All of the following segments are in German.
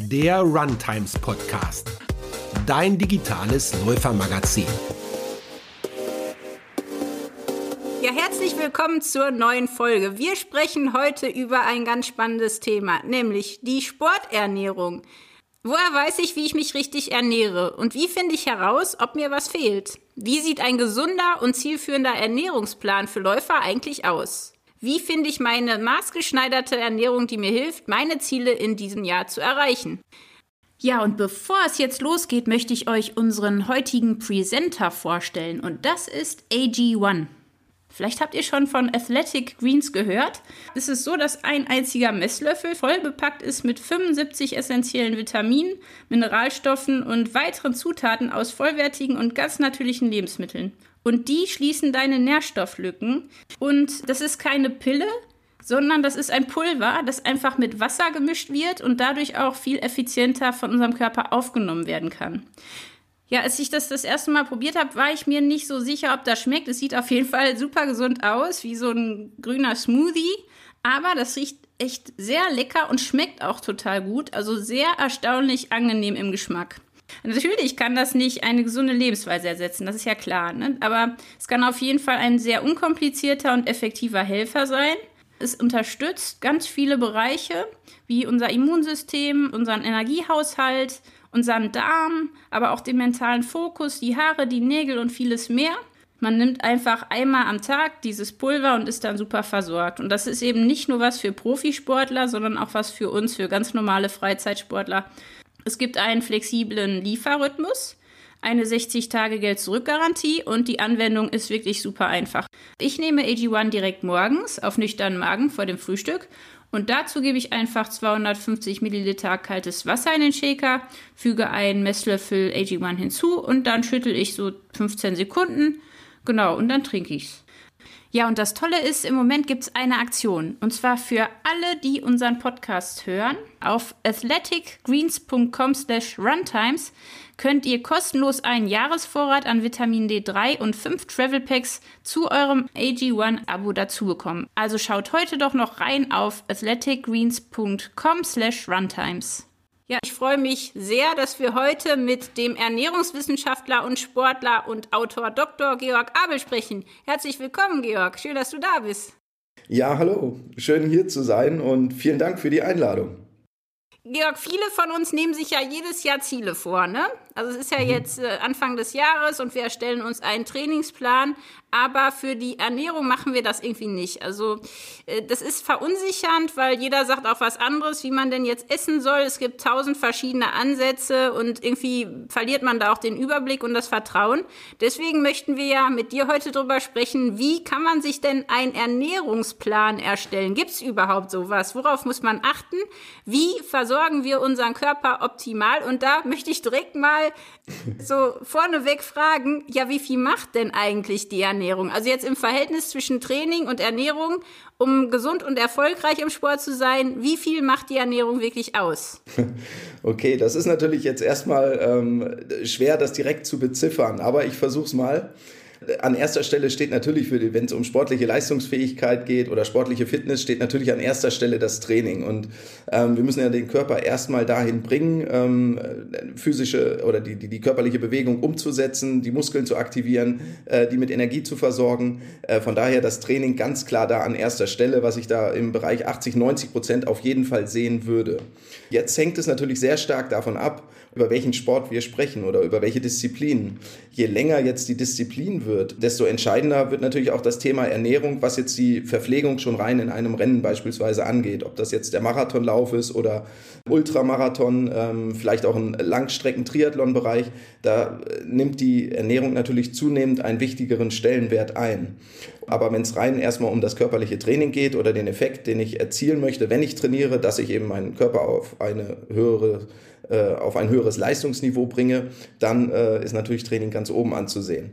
der Runtimes Podcast, dein digitales Läufermagazin. Ja, herzlich willkommen zur neuen Folge. Wir sprechen heute über ein ganz spannendes Thema, nämlich die Sporternährung. Woher weiß ich, wie ich mich richtig ernähre? Und wie finde ich heraus, ob mir was fehlt? Wie sieht ein gesunder und zielführender Ernährungsplan für Läufer eigentlich aus? Wie finde ich meine maßgeschneiderte Ernährung, die mir hilft, meine Ziele in diesem Jahr zu erreichen? Ja, und bevor es jetzt losgeht, möchte ich euch unseren heutigen Presenter vorstellen. Und das ist AG1. Vielleicht habt ihr schon von Athletic Greens gehört. Es ist so, dass ein einziger Messlöffel voll bepackt ist mit 75 essentiellen Vitaminen, Mineralstoffen und weiteren Zutaten aus vollwertigen und ganz natürlichen Lebensmitteln. Und die schließen deine Nährstofflücken. Und das ist keine Pille, sondern das ist ein Pulver, das einfach mit Wasser gemischt wird und dadurch auch viel effizienter von unserem Körper aufgenommen werden kann. Ja, als ich das das erste Mal probiert habe, war ich mir nicht so sicher, ob das schmeckt. Es sieht auf jeden Fall super gesund aus, wie so ein grüner Smoothie. Aber das riecht echt sehr lecker und schmeckt auch total gut. Also sehr erstaunlich angenehm im Geschmack. Natürlich kann das nicht eine gesunde Lebensweise ersetzen, das ist ja klar. Ne? Aber es kann auf jeden Fall ein sehr unkomplizierter und effektiver Helfer sein. Es unterstützt ganz viele Bereiche, wie unser Immunsystem, unseren Energiehaushalt, unseren Darm, aber auch den mentalen Fokus, die Haare, die Nägel und vieles mehr. Man nimmt einfach einmal am Tag dieses Pulver und ist dann super versorgt. Und das ist eben nicht nur was für Profisportler, sondern auch was für uns, für ganz normale Freizeitsportler. Es gibt einen flexiblen Lieferrhythmus, eine 60-Tage-Geld-Zurück-Garantie und die Anwendung ist wirklich super einfach. Ich nehme AG1 direkt morgens auf nüchternen Magen vor dem Frühstück und dazu gebe ich einfach 250 Milliliter kaltes Wasser in den Shaker, füge einen Messlöffel AG1 hinzu und dann schüttel ich so 15 Sekunden. Genau, und dann trinke ich's. Ja, und das Tolle ist, im Moment gibt es eine Aktion. Und zwar für alle, die unseren Podcast hören. Auf athleticgreens.com slash runtimes könnt ihr kostenlos einen Jahresvorrat an Vitamin D3 und fünf Travel Packs zu eurem AG1-Abo dazu bekommen. Also schaut heute doch noch rein auf athleticgreens.com slash runtimes. Ja, ich freue mich sehr, dass wir heute mit dem Ernährungswissenschaftler und Sportler und Autor Dr. Georg Abel sprechen. Herzlich willkommen, Georg. Schön, dass du da bist. Ja, hallo. Schön hier zu sein und vielen Dank für die Einladung. Georg, viele von uns nehmen sich ja jedes Jahr Ziele vor, ne? Also es ist ja mhm. jetzt äh, Anfang des Jahres und wir erstellen uns einen Trainingsplan, aber für die Ernährung machen wir das irgendwie nicht. Also äh, das ist verunsichernd, weil jeder sagt auch was anderes, wie man denn jetzt essen soll. Es gibt tausend verschiedene Ansätze und irgendwie verliert man da auch den Überblick und das Vertrauen. Deswegen möchten wir ja mit dir heute drüber sprechen, wie kann man sich denn einen Ernährungsplan erstellen? Gibt es überhaupt sowas? Worauf muss man achten? Wie versorgen wir unseren Körper optimal? Und da möchte ich direkt mal so vorneweg fragen, ja, wie viel macht denn eigentlich die Ernährung? Also jetzt im Verhältnis zwischen Training und Ernährung, um gesund und erfolgreich im Sport zu sein, wie viel macht die Ernährung wirklich aus? Okay, das ist natürlich jetzt erstmal ähm, schwer, das direkt zu beziffern, aber ich versuche es mal. An erster Stelle steht natürlich, wenn es um sportliche Leistungsfähigkeit geht oder sportliche Fitness, steht natürlich an erster Stelle das Training. Und ähm, wir müssen ja den Körper erstmal dahin bringen, ähm, physische oder die, die, die körperliche Bewegung umzusetzen, die Muskeln zu aktivieren, äh, die mit Energie zu versorgen. Äh, von daher das Training ganz klar da an erster Stelle, was ich da im Bereich 80, 90 Prozent auf jeden Fall sehen würde. Jetzt hängt es natürlich sehr stark davon ab, über welchen Sport wir sprechen oder über welche Disziplinen. Je länger jetzt die Disziplin wird, desto entscheidender wird natürlich auch das Thema Ernährung, was jetzt die Verpflegung schon rein in einem Rennen beispielsweise angeht. Ob das jetzt der Marathonlauf ist oder Ultramarathon, ähm, vielleicht auch ein Langstrecken-Triathlon-Bereich, da äh, nimmt die Ernährung natürlich zunehmend einen wichtigeren Stellenwert ein. Aber wenn es rein erstmal um das körperliche Training geht oder den Effekt, den ich erzielen möchte, wenn ich trainiere, dass ich eben meinen Körper auf eine höhere auf ein höheres Leistungsniveau bringe, dann äh, ist natürlich Training ganz oben anzusehen.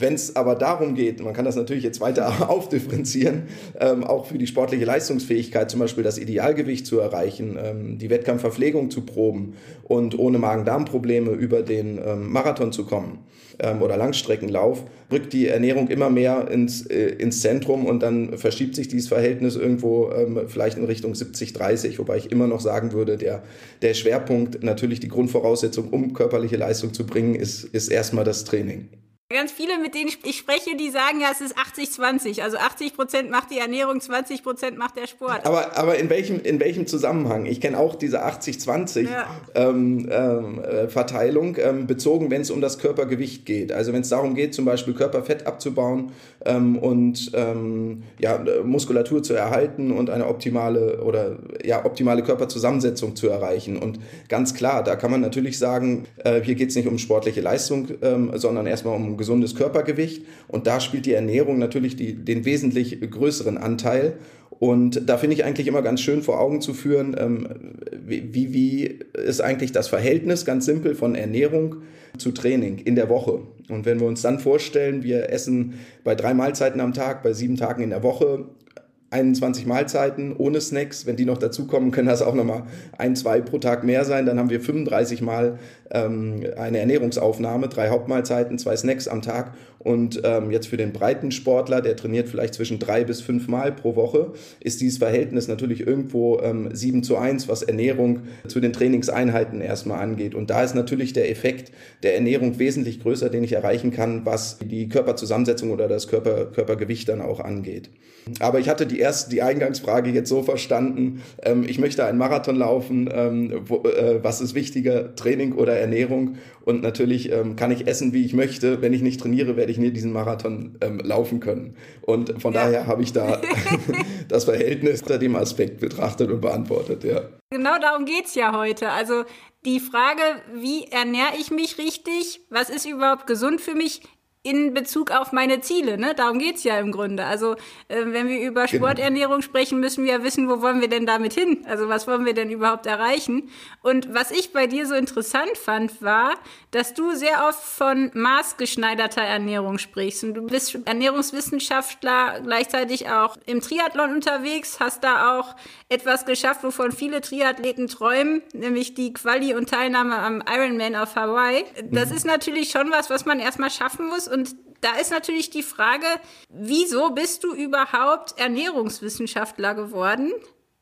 Wenn es aber darum geht, man kann das natürlich jetzt weiter aufdifferenzieren, ähm, auch für die sportliche Leistungsfähigkeit, zum Beispiel das Idealgewicht zu erreichen, ähm, die Wettkampfverpflegung zu proben und ohne Magen-Darm-Probleme über den ähm, Marathon zu kommen ähm, oder Langstreckenlauf, rückt die Ernährung immer mehr ins, äh, ins Zentrum und dann verschiebt sich dieses Verhältnis irgendwo ähm, vielleicht in Richtung 70-30, wobei ich immer noch sagen würde, der, der Schwerpunkt, natürlich die Grundvoraussetzung, um körperliche Leistung zu bringen, ist, ist erstmal das Training. Ganz viele, mit denen ich spreche, die sagen ja, es ist 80-20. Also 80 Prozent macht die Ernährung, 20 Prozent macht der Sport. Aber, aber in, welchem, in welchem Zusammenhang? Ich kenne auch diese 80-20 ja. ähm, ähm, äh, Verteilung ähm, bezogen, wenn es um das Körpergewicht geht. Also wenn es darum geht, zum Beispiel Körperfett abzubauen ähm, und ähm, ja, Muskulatur zu erhalten und eine optimale oder ja, optimale Körperzusammensetzung zu erreichen. Und ganz klar, da kann man natürlich sagen, äh, hier geht es nicht um sportliche Leistung, ähm, sondern erstmal um gesundes Körpergewicht. Und da spielt die Ernährung natürlich die, den wesentlich größeren Anteil. Und da finde ich eigentlich immer ganz schön vor Augen zu führen, ähm, wie, wie ist eigentlich das Verhältnis ganz simpel von Ernährung zu Training in der Woche. Und wenn wir uns dann vorstellen, wir essen bei drei Mahlzeiten am Tag, bei sieben Tagen in der Woche 21 Mahlzeiten ohne Snacks. Wenn die noch dazukommen, können das auch nochmal ein, zwei pro Tag mehr sein. Dann haben wir 35 Mal ähm, eine Ernährungsaufnahme, drei Hauptmahlzeiten, zwei Snacks am Tag. Und ähm, jetzt für den breiten Sportler, der trainiert vielleicht zwischen drei bis fünf Mal pro Woche, ist dieses Verhältnis natürlich irgendwo ähm, 7 zu 1, was Ernährung zu den Trainingseinheiten erstmal angeht. Und da ist natürlich der Effekt der Ernährung wesentlich größer, den ich erreichen kann, was die Körperzusammensetzung oder das Körper, Körpergewicht dann auch angeht. Aber ich hatte die erste, die Eingangsfrage jetzt so verstanden, ähm, ich möchte einen Marathon laufen, ähm, wo, äh, was ist wichtiger, Training oder Ernährung? Und natürlich ähm, kann ich essen, wie ich möchte. Wenn ich nicht trainiere, werde ich nie diesen Marathon ähm, laufen können. Und von ja. daher habe ich da das Verhältnis unter dem Aspekt betrachtet und beantwortet, ja. Genau darum geht es ja heute. Also die Frage, wie ernähre ich mich richtig? Was ist überhaupt gesund für mich? In Bezug auf meine Ziele. Ne? Darum geht's ja im Grunde. Also äh, wenn wir über genau. Sporternährung sprechen, müssen wir ja wissen, wo wollen wir denn damit hin? Also was wollen wir denn überhaupt erreichen? Und was ich bei dir so interessant fand, war, dass du sehr oft von maßgeschneiderter Ernährung sprichst. Und du bist Ernährungswissenschaftler, gleichzeitig auch im Triathlon unterwegs, hast da auch etwas geschafft, wovon viele Triathleten träumen, nämlich die Quali und Teilnahme am Ironman auf Hawaii. Das mhm. ist natürlich schon was, was man erstmal schaffen muss. Und da ist natürlich die Frage, wieso bist du überhaupt Ernährungswissenschaftler geworden?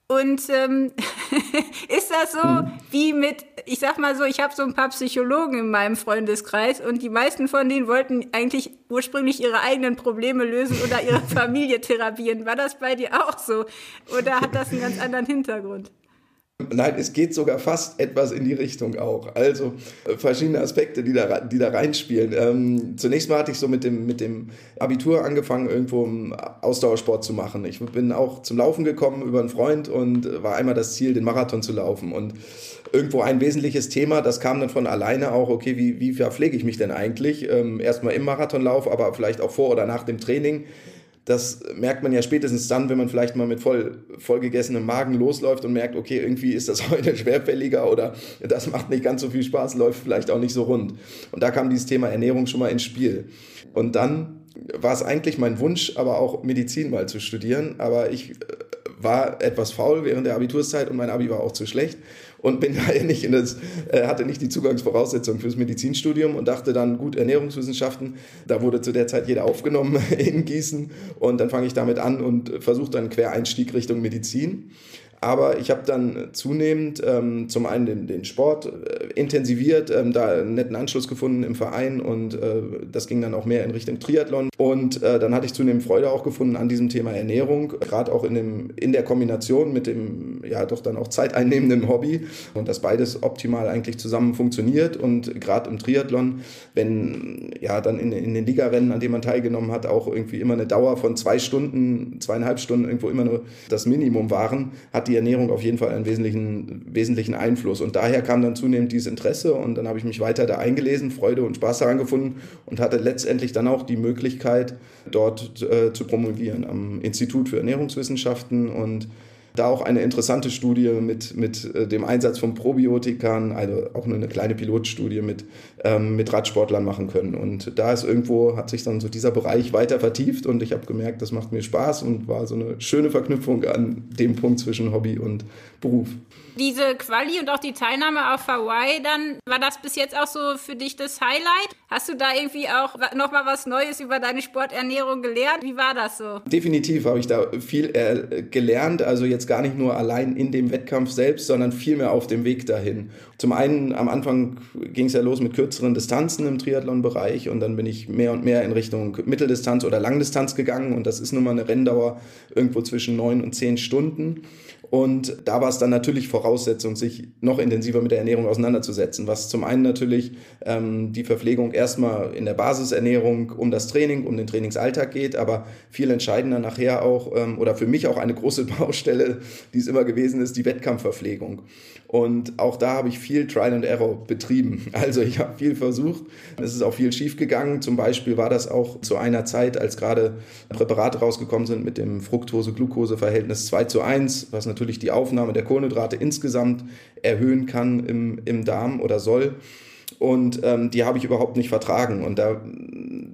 Und ähm, ist das so hm. wie mit, ich sag mal so, ich habe so ein paar Psychologen in meinem Freundeskreis und die meisten von denen wollten eigentlich ursprünglich ihre eigenen Probleme lösen oder ihre Familie therapieren. War das bei dir auch so? Oder hat das einen ganz anderen Hintergrund? Nein, es geht sogar fast etwas in die Richtung auch. Also äh, verschiedene Aspekte, die da, die da reinspielen. Ähm, zunächst mal hatte ich so mit dem, mit dem Abitur angefangen, irgendwo Ausdauersport zu machen. Ich bin auch zum Laufen gekommen über einen Freund und war einmal das Ziel, den Marathon zu laufen. Und irgendwo ein wesentliches Thema, das kam dann von alleine auch, okay, wie, wie verpflege ich mich denn eigentlich? Ähm, erstmal im Marathonlauf, aber vielleicht auch vor oder nach dem Training das merkt man ja spätestens dann, wenn man vielleicht mal mit voll, vollgegessenem Magen losläuft und merkt, okay, irgendwie ist das heute schwerfälliger oder das macht nicht ganz so viel Spaß, läuft vielleicht auch nicht so rund. Und da kam dieses Thema Ernährung schon mal ins Spiel. Und dann war es eigentlich mein Wunsch, aber auch Medizin mal zu studieren. Aber ich äh, war etwas faul während der Abiturszeit und mein Abi war auch zu schlecht und bin daher nicht in das, äh, hatte nicht die Zugangsvoraussetzungen fürs Medizinstudium und dachte dann, gut, Ernährungswissenschaften, da wurde zu der Zeit jeder aufgenommen in Gießen und dann fange ich damit an und versuche dann Quereinstieg Richtung Medizin. Aber ich habe dann zunehmend ähm, zum einen den, den Sport äh, intensiviert, ähm, da einen netten Anschluss gefunden im Verein und äh, das ging dann auch mehr in Richtung Triathlon. Und äh, dann hatte ich zunehmend Freude auch gefunden an diesem Thema Ernährung, gerade auch in, dem, in der Kombination mit dem ja doch dann auch zeiteinnehmenden Hobby und dass beides optimal eigentlich zusammen funktioniert und gerade im Triathlon, wenn ja dann in, in den Ligarennen, an denen man teilgenommen hat, auch irgendwie immer eine Dauer von zwei Stunden, zweieinhalb Stunden irgendwo immer nur das Minimum waren, hat die Ernährung auf jeden Fall einen wesentlichen, wesentlichen Einfluss. Und daher kam dann zunehmend dieses Interesse und dann habe ich mich weiter da eingelesen, Freude und Spaß daran gefunden und hatte letztendlich dann auch die Möglichkeit, dort äh, zu promovieren am Institut für Ernährungswissenschaften und Da auch eine interessante Studie mit, mit äh, dem Einsatz von Probiotikern, also auch nur eine kleine Pilotstudie mit, ähm, mit Radsportlern machen können. Und da ist irgendwo, hat sich dann so dieser Bereich weiter vertieft und ich habe gemerkt, das macht mir Spaß und war so eine schöne Verknüpfung an dem Punkt zwischen Hobby und Beruf. Diese Quali und auch die Teilnahme auf Hawaii, dann war das bis jetzt auch so für dich das Highlight? Hast du da irgendwie auch nochmal was Neues über deine Sporternährung gelernt? Wie war das so? Definitiv habe ich da viel äh, gelernt. Also jetzt gar nicht nur allein in dem Wettkampf selbst, sondern vielmehr auf dem Weg dahin. Zum einen am Anfang ging es ja los mit kürzeren Distanzen im Triathlon-Bereich und dann bin ich mehr und mehr in Richtung Mitteldistanz oder Langdistanz gegangen und das ist nun mal eine Renndauer irgendwo zwischen neun und zehn Stunden. Und da war es dann natürlich Voraussetzung, sich noch intensiver mit der Ernährung auseinanderzusetzen. Was zum einen natürlich ähm, die Verpflegung erstmal in der Basisernährung um das Training, um den Trainingsalltag geht, aber viel entscheidender nachher auch ähm, oder für mich auch eine große Baustelle, die es immer gewesen ist, die Wettkampfverpflegung. Und auch da habe ich viel Trial and Error betrieben. Also ich habe viel versucht. Es ist auch viel schief gegangen. Zum Beispiel war das auch zu einer Zeit, als gerade Präparate rausgekommen sind mit dem Fructose-Glucose-Verhältnis 2 zu 1, was natürlich die Aufnahme der Kohlenhydrate insgesamt erhöhen kann im, im Darm oder soll. Und ähm, die habe ich überhaupt nicht vertragen. Und da,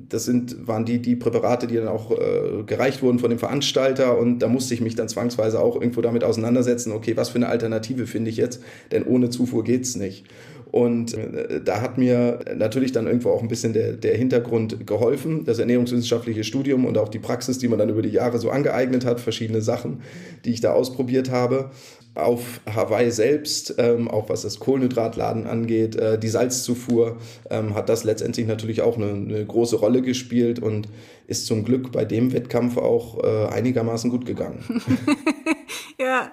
das sind, waren die, die Präparate, die dann auch äh, gereicht wurden von dem Veranstalter. Und da musste ich mich dann zwangsweise auch irgendwo damit auseinandersetzen, okay, was für eine Alternative finde ich jetzt? Denn ohne Zufuhr geht's nicht. Und äh, da hat mir natürlich dann irgendwo auch ein bisschen der, der Hintergrund geholfen, das ernährungswissenschaftliche Studium und auch die Praxis, die man dann über die Jahre so angeeignet hat, verschiedene Sachen, die ich da ausprobiert habe auf Hawaii selbst, ähm, auch was das Kohlenhydratladen angeht, äh, die Salzzufuhr, ähm, hat das letztendlich natürlich auch eine, eine, große Rolle gespielt und ist zum Glück bei dem Wettkampf auch äh, einigermaßen gut gegangen. ja.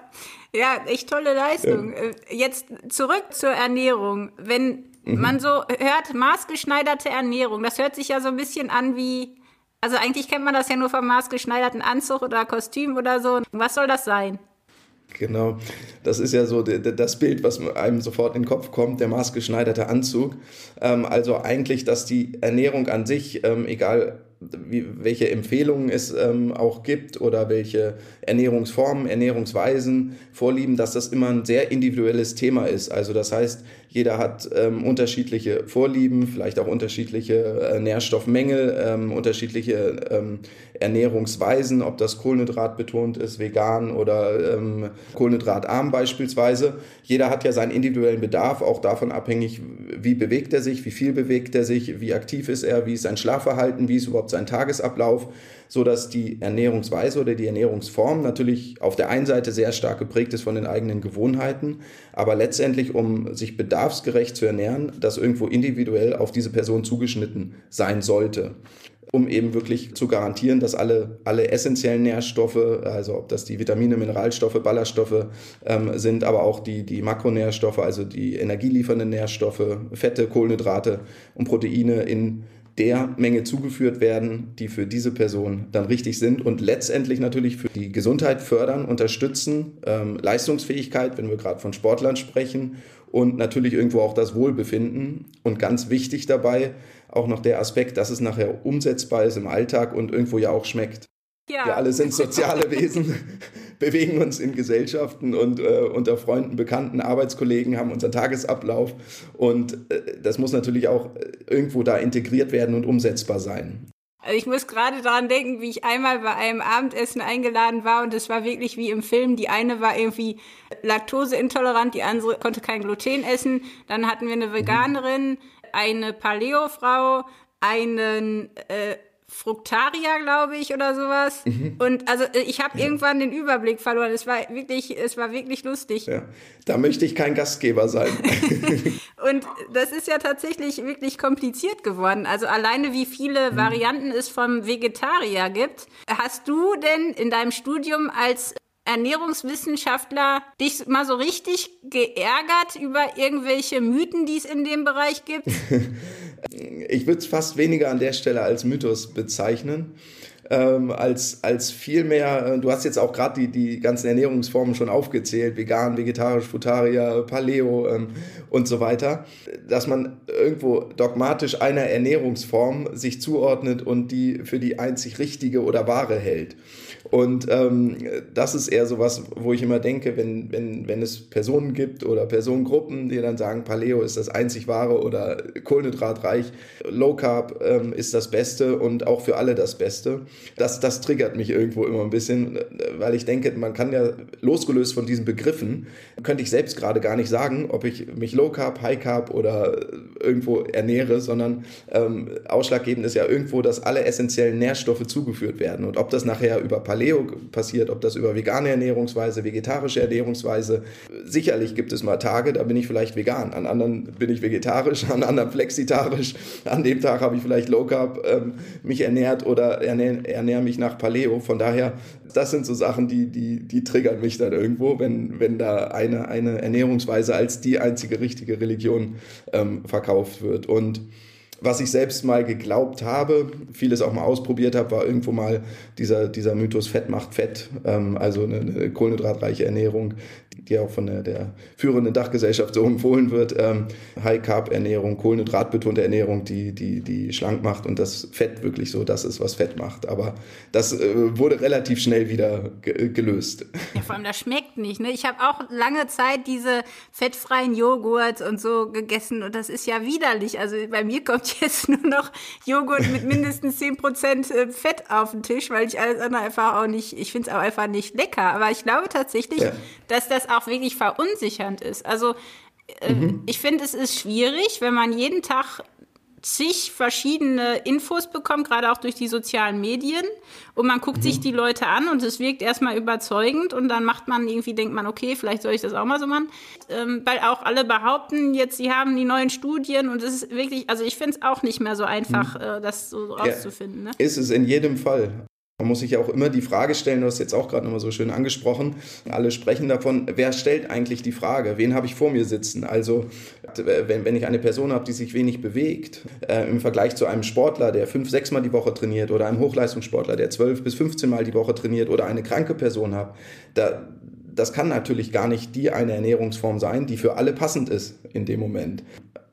Ja, echt tolle Leistung. Ja. Äh, jetzt zurück zur Ernährung. Wenn mhm. man so hört, maßgeschneiderte Ernährung, das hört sich ja so ein bisschen an wie also eigentlich kennt man das ja nur vom maßgeschneiderten Anzug oder Kostüm oder so. Was soll das sein? Genau, das ist ja so das Bild, was einem sofort in den Kopf kommt, der maßgeschneiderte Anzug. Ähm, also eigentlich, dass die Ernährung an sich, ähm, egal wie, welche Empfehlungen es ähm, auch gibt oder welche Ernährungsformen, Ernährungsweisen vorlieben, dass das immer ein sehr individuelles Thema ist. Also das heißt, jeder hat ähm, unterschiedliche Vorlieben, vielleicht auch unterschiedliche äh, Nährstoffmängel, ähm, unterschiedliche ähm, Ernährungsweisen, ob das Kohlenhydrat betont ist, vegan oder ähm, kohlenhydratarm beispielsweise. Jeder hat ja seinen individuellen Bedarf, auch davon abhängig, wie bewegt er sich, wie viel bewegt er sich, wie aktiv ist er, wie ist sein Schlafverhalten, wie ist überhaupt sein Tagesablauf, so dass die Ernährungsweise oder die Ernährungsform natürlich auf der einen Seite sehr stark geprägt ist von den eigenen Gewohnheiten, aber letztendlich, um sich bedarfsgerecht zu ernähren, das irgendwo individuell auf diese Person zugeschnitten sein sollte um eben wirklich zu garantieren, dass alle, alle essentiellen Nährstoffe, also ob das die Vitamine, Mineralstoffe, Ballaststoffe ähm, sind, aber auch die, die Makronährstoffe, also die energieliefernden Nährstoffe, Fette, Kohlenhydrate und Proteine in der Menge zugeführt werden, die für diese Person dann richtig sind und letztendlich natürlich für die Gesundheit fördern, unterstützen, ähm, Leistungsfähigkeit, wenn wir gerade von Sportlern sprechen und natürlich irgendwo auch das Wohlbefinden und ganz wichtig dabei auch noch der Aspekt, dass es nachher umsetzbar ist im Alltag und irgendwo ja auch schmeckt. Ja. Wir alle sind soziale Wesen, bewegen uns in Gesellschaften und äh, unter Freunden, Bekannten, Arbeitskollegen, haben unseren Tagesablauf. Und äh, das muss natürlich auch äh, irgendwo da integriert werden und umsetzbar sein. Also ich muss gerade daran denken, wie ich einmal bei einem Abendessen eingeladen war und es war wirklich wie im Film. Die eine war irgendwie laktoseintolerant, die andere konnte kein Gluten essen. Dann hatten wir eine mhm. Veganerin, eine Paleo-Frau, einen äh, Fructaria, glaube ich, oder sowas. Mhm. Und also äh, ich habe ja. irgendwann den Überblick verloren. Es war wirklich, es war wirklich lustig. Ja. Da möchte ich kein Gastgeber sein. und das ist ja tatsächlich wirklich kompliziert geworden. Also alleine wie viele mhm. Varianten es vom Vegetarier gibt. Hast du denn in deinem Studium als Ernährungswissenschaftler dich mal so richtig geärgert über irgendwelche Mythen, die es in dem Bereich gibt? ich würde es fast weniger an der Stelle als Mythos bezeichnen. ähm, als, als viel äh, du hast jetzt auch gerade die, die ganzen Ernährungsformen schon aufgezählt, vegan, vegetarisch, Frutarier, Paleo ähm, und so weiter, dass man irgendwo dogmatisch einer Ernährungsform sich zuordnet und die für die einzig richtige oder wahre hält. Und ähm, das ist eher so was, wo ich immer denke, wenn, wenn, wenn es Personen gibt oder Personengruppen, die dann sagen, Paleo ist das einzig wahre oder kohlenhydratreich, Low Carb ähm, ist das Beste und auch für alle das Beste. Das, das triggert mich irgendwo immer ein bisschen, weil ich denke, man kann ja losgelöst von diesen Begriffen, könnte ich selbst gerade gar nicht sagen, ob ich mich Low Carb, High Carb oder irgendwo ernähre, sondern ähm, ausschlaggebend ist ja irgendwo, dass alle essentiellen Nährstoffe zugeführt werden. Und ob das nachher über Paleo passiert, ob das über vegane Ernährungsweise, vegetarische Ernährungsweise. Sicherlich gibt es mal Tage, da bin ich vielleicht vegan, an anderen bin ich vegetarisch, an anderen flexitarisch, an dem Tag habe ich vielleicht Low Carb ähm, mich ernährt oder ernähre, ernähre mich nach Paleo. Von daher, das sind so Sachen, die, die, die triggern mich dann irgendwo, wenn, wenn da eine, eine Ernährungsweise als die einzige richtige Religion ähm, verkauft wird. Und was ich selbst mal geglaubt habe, vieles auch mal ausprobiert habe, war irgendwo mal dieser, dieser Mythos Fett macht Fett, ähm, also eine, eine kohlenhydratreiche Ernährung, die auch von der, der führenden Dachgesellschaft so empfohlen wird. Ähm, High-Carb-Ernährung, kohlenhydratbetonte Ernährung, die, die, die schlank macht und das Fett wirklich so das ist, was Fett macht. Aber das äh, wurde relativ schnell wieder ge gelöst. Ja, vor allem das schmeckt nicht. Ne? Ich habe auch lange Zeit diese fettfreien Joghurt und so gegessen und das ist ja widerlich. Also bei mir kommt jetzt nur noch Joghurt mit mindestens 10% äh, Fett auf den Tisch, weil ich alles andere einfach auch nicht, ich finde es auch einfach nicht lecker. Aber ich glaube tatsächlich, ja. dass das auch wirklich verunsichernd ist. Also äh, mhm. ich finde, es ist schwierig, wenn man jeden Tag zig verschiedene Infos bekommt, gerade auch durch die sozialen Medien. Und man guckt mhm. sich die Leute an und es wirkt erstmal überzeugend und dann macht man irgendwie, denkt man, okay, vielleicht soll ich das auch mal so machen. Ähm, weil auch alle behaupten, jetzt sie haben die neuen Studien und es ist wirklich, also ich finde es auch nicht mehr so einfach, mhm. äh, das so rauszufinden. Ne? Ist es in jedem Fall. Man muss sich ja auch immer die Frage stellen, du hast jetzt auch gerade nochmal so schön angesprochen, alle sprechen davon, wer stellt eigentlich die Frage? Wen habe ich vor mir sitzen? Also wenn, wenn ich eine Person habe, die sich wenig bewegt, äh, im Vergleich zu einem Sportler, der fünf, sechs Mal die Woche trainiert oder einem Hochleistungssportler, der zwölf bis 15 Mal die Woche trainiert oder eine kranke Person habe, da, das kann natürlich gar nicht die eine Ernährungsform sein, die für alle passend ist in dem Moment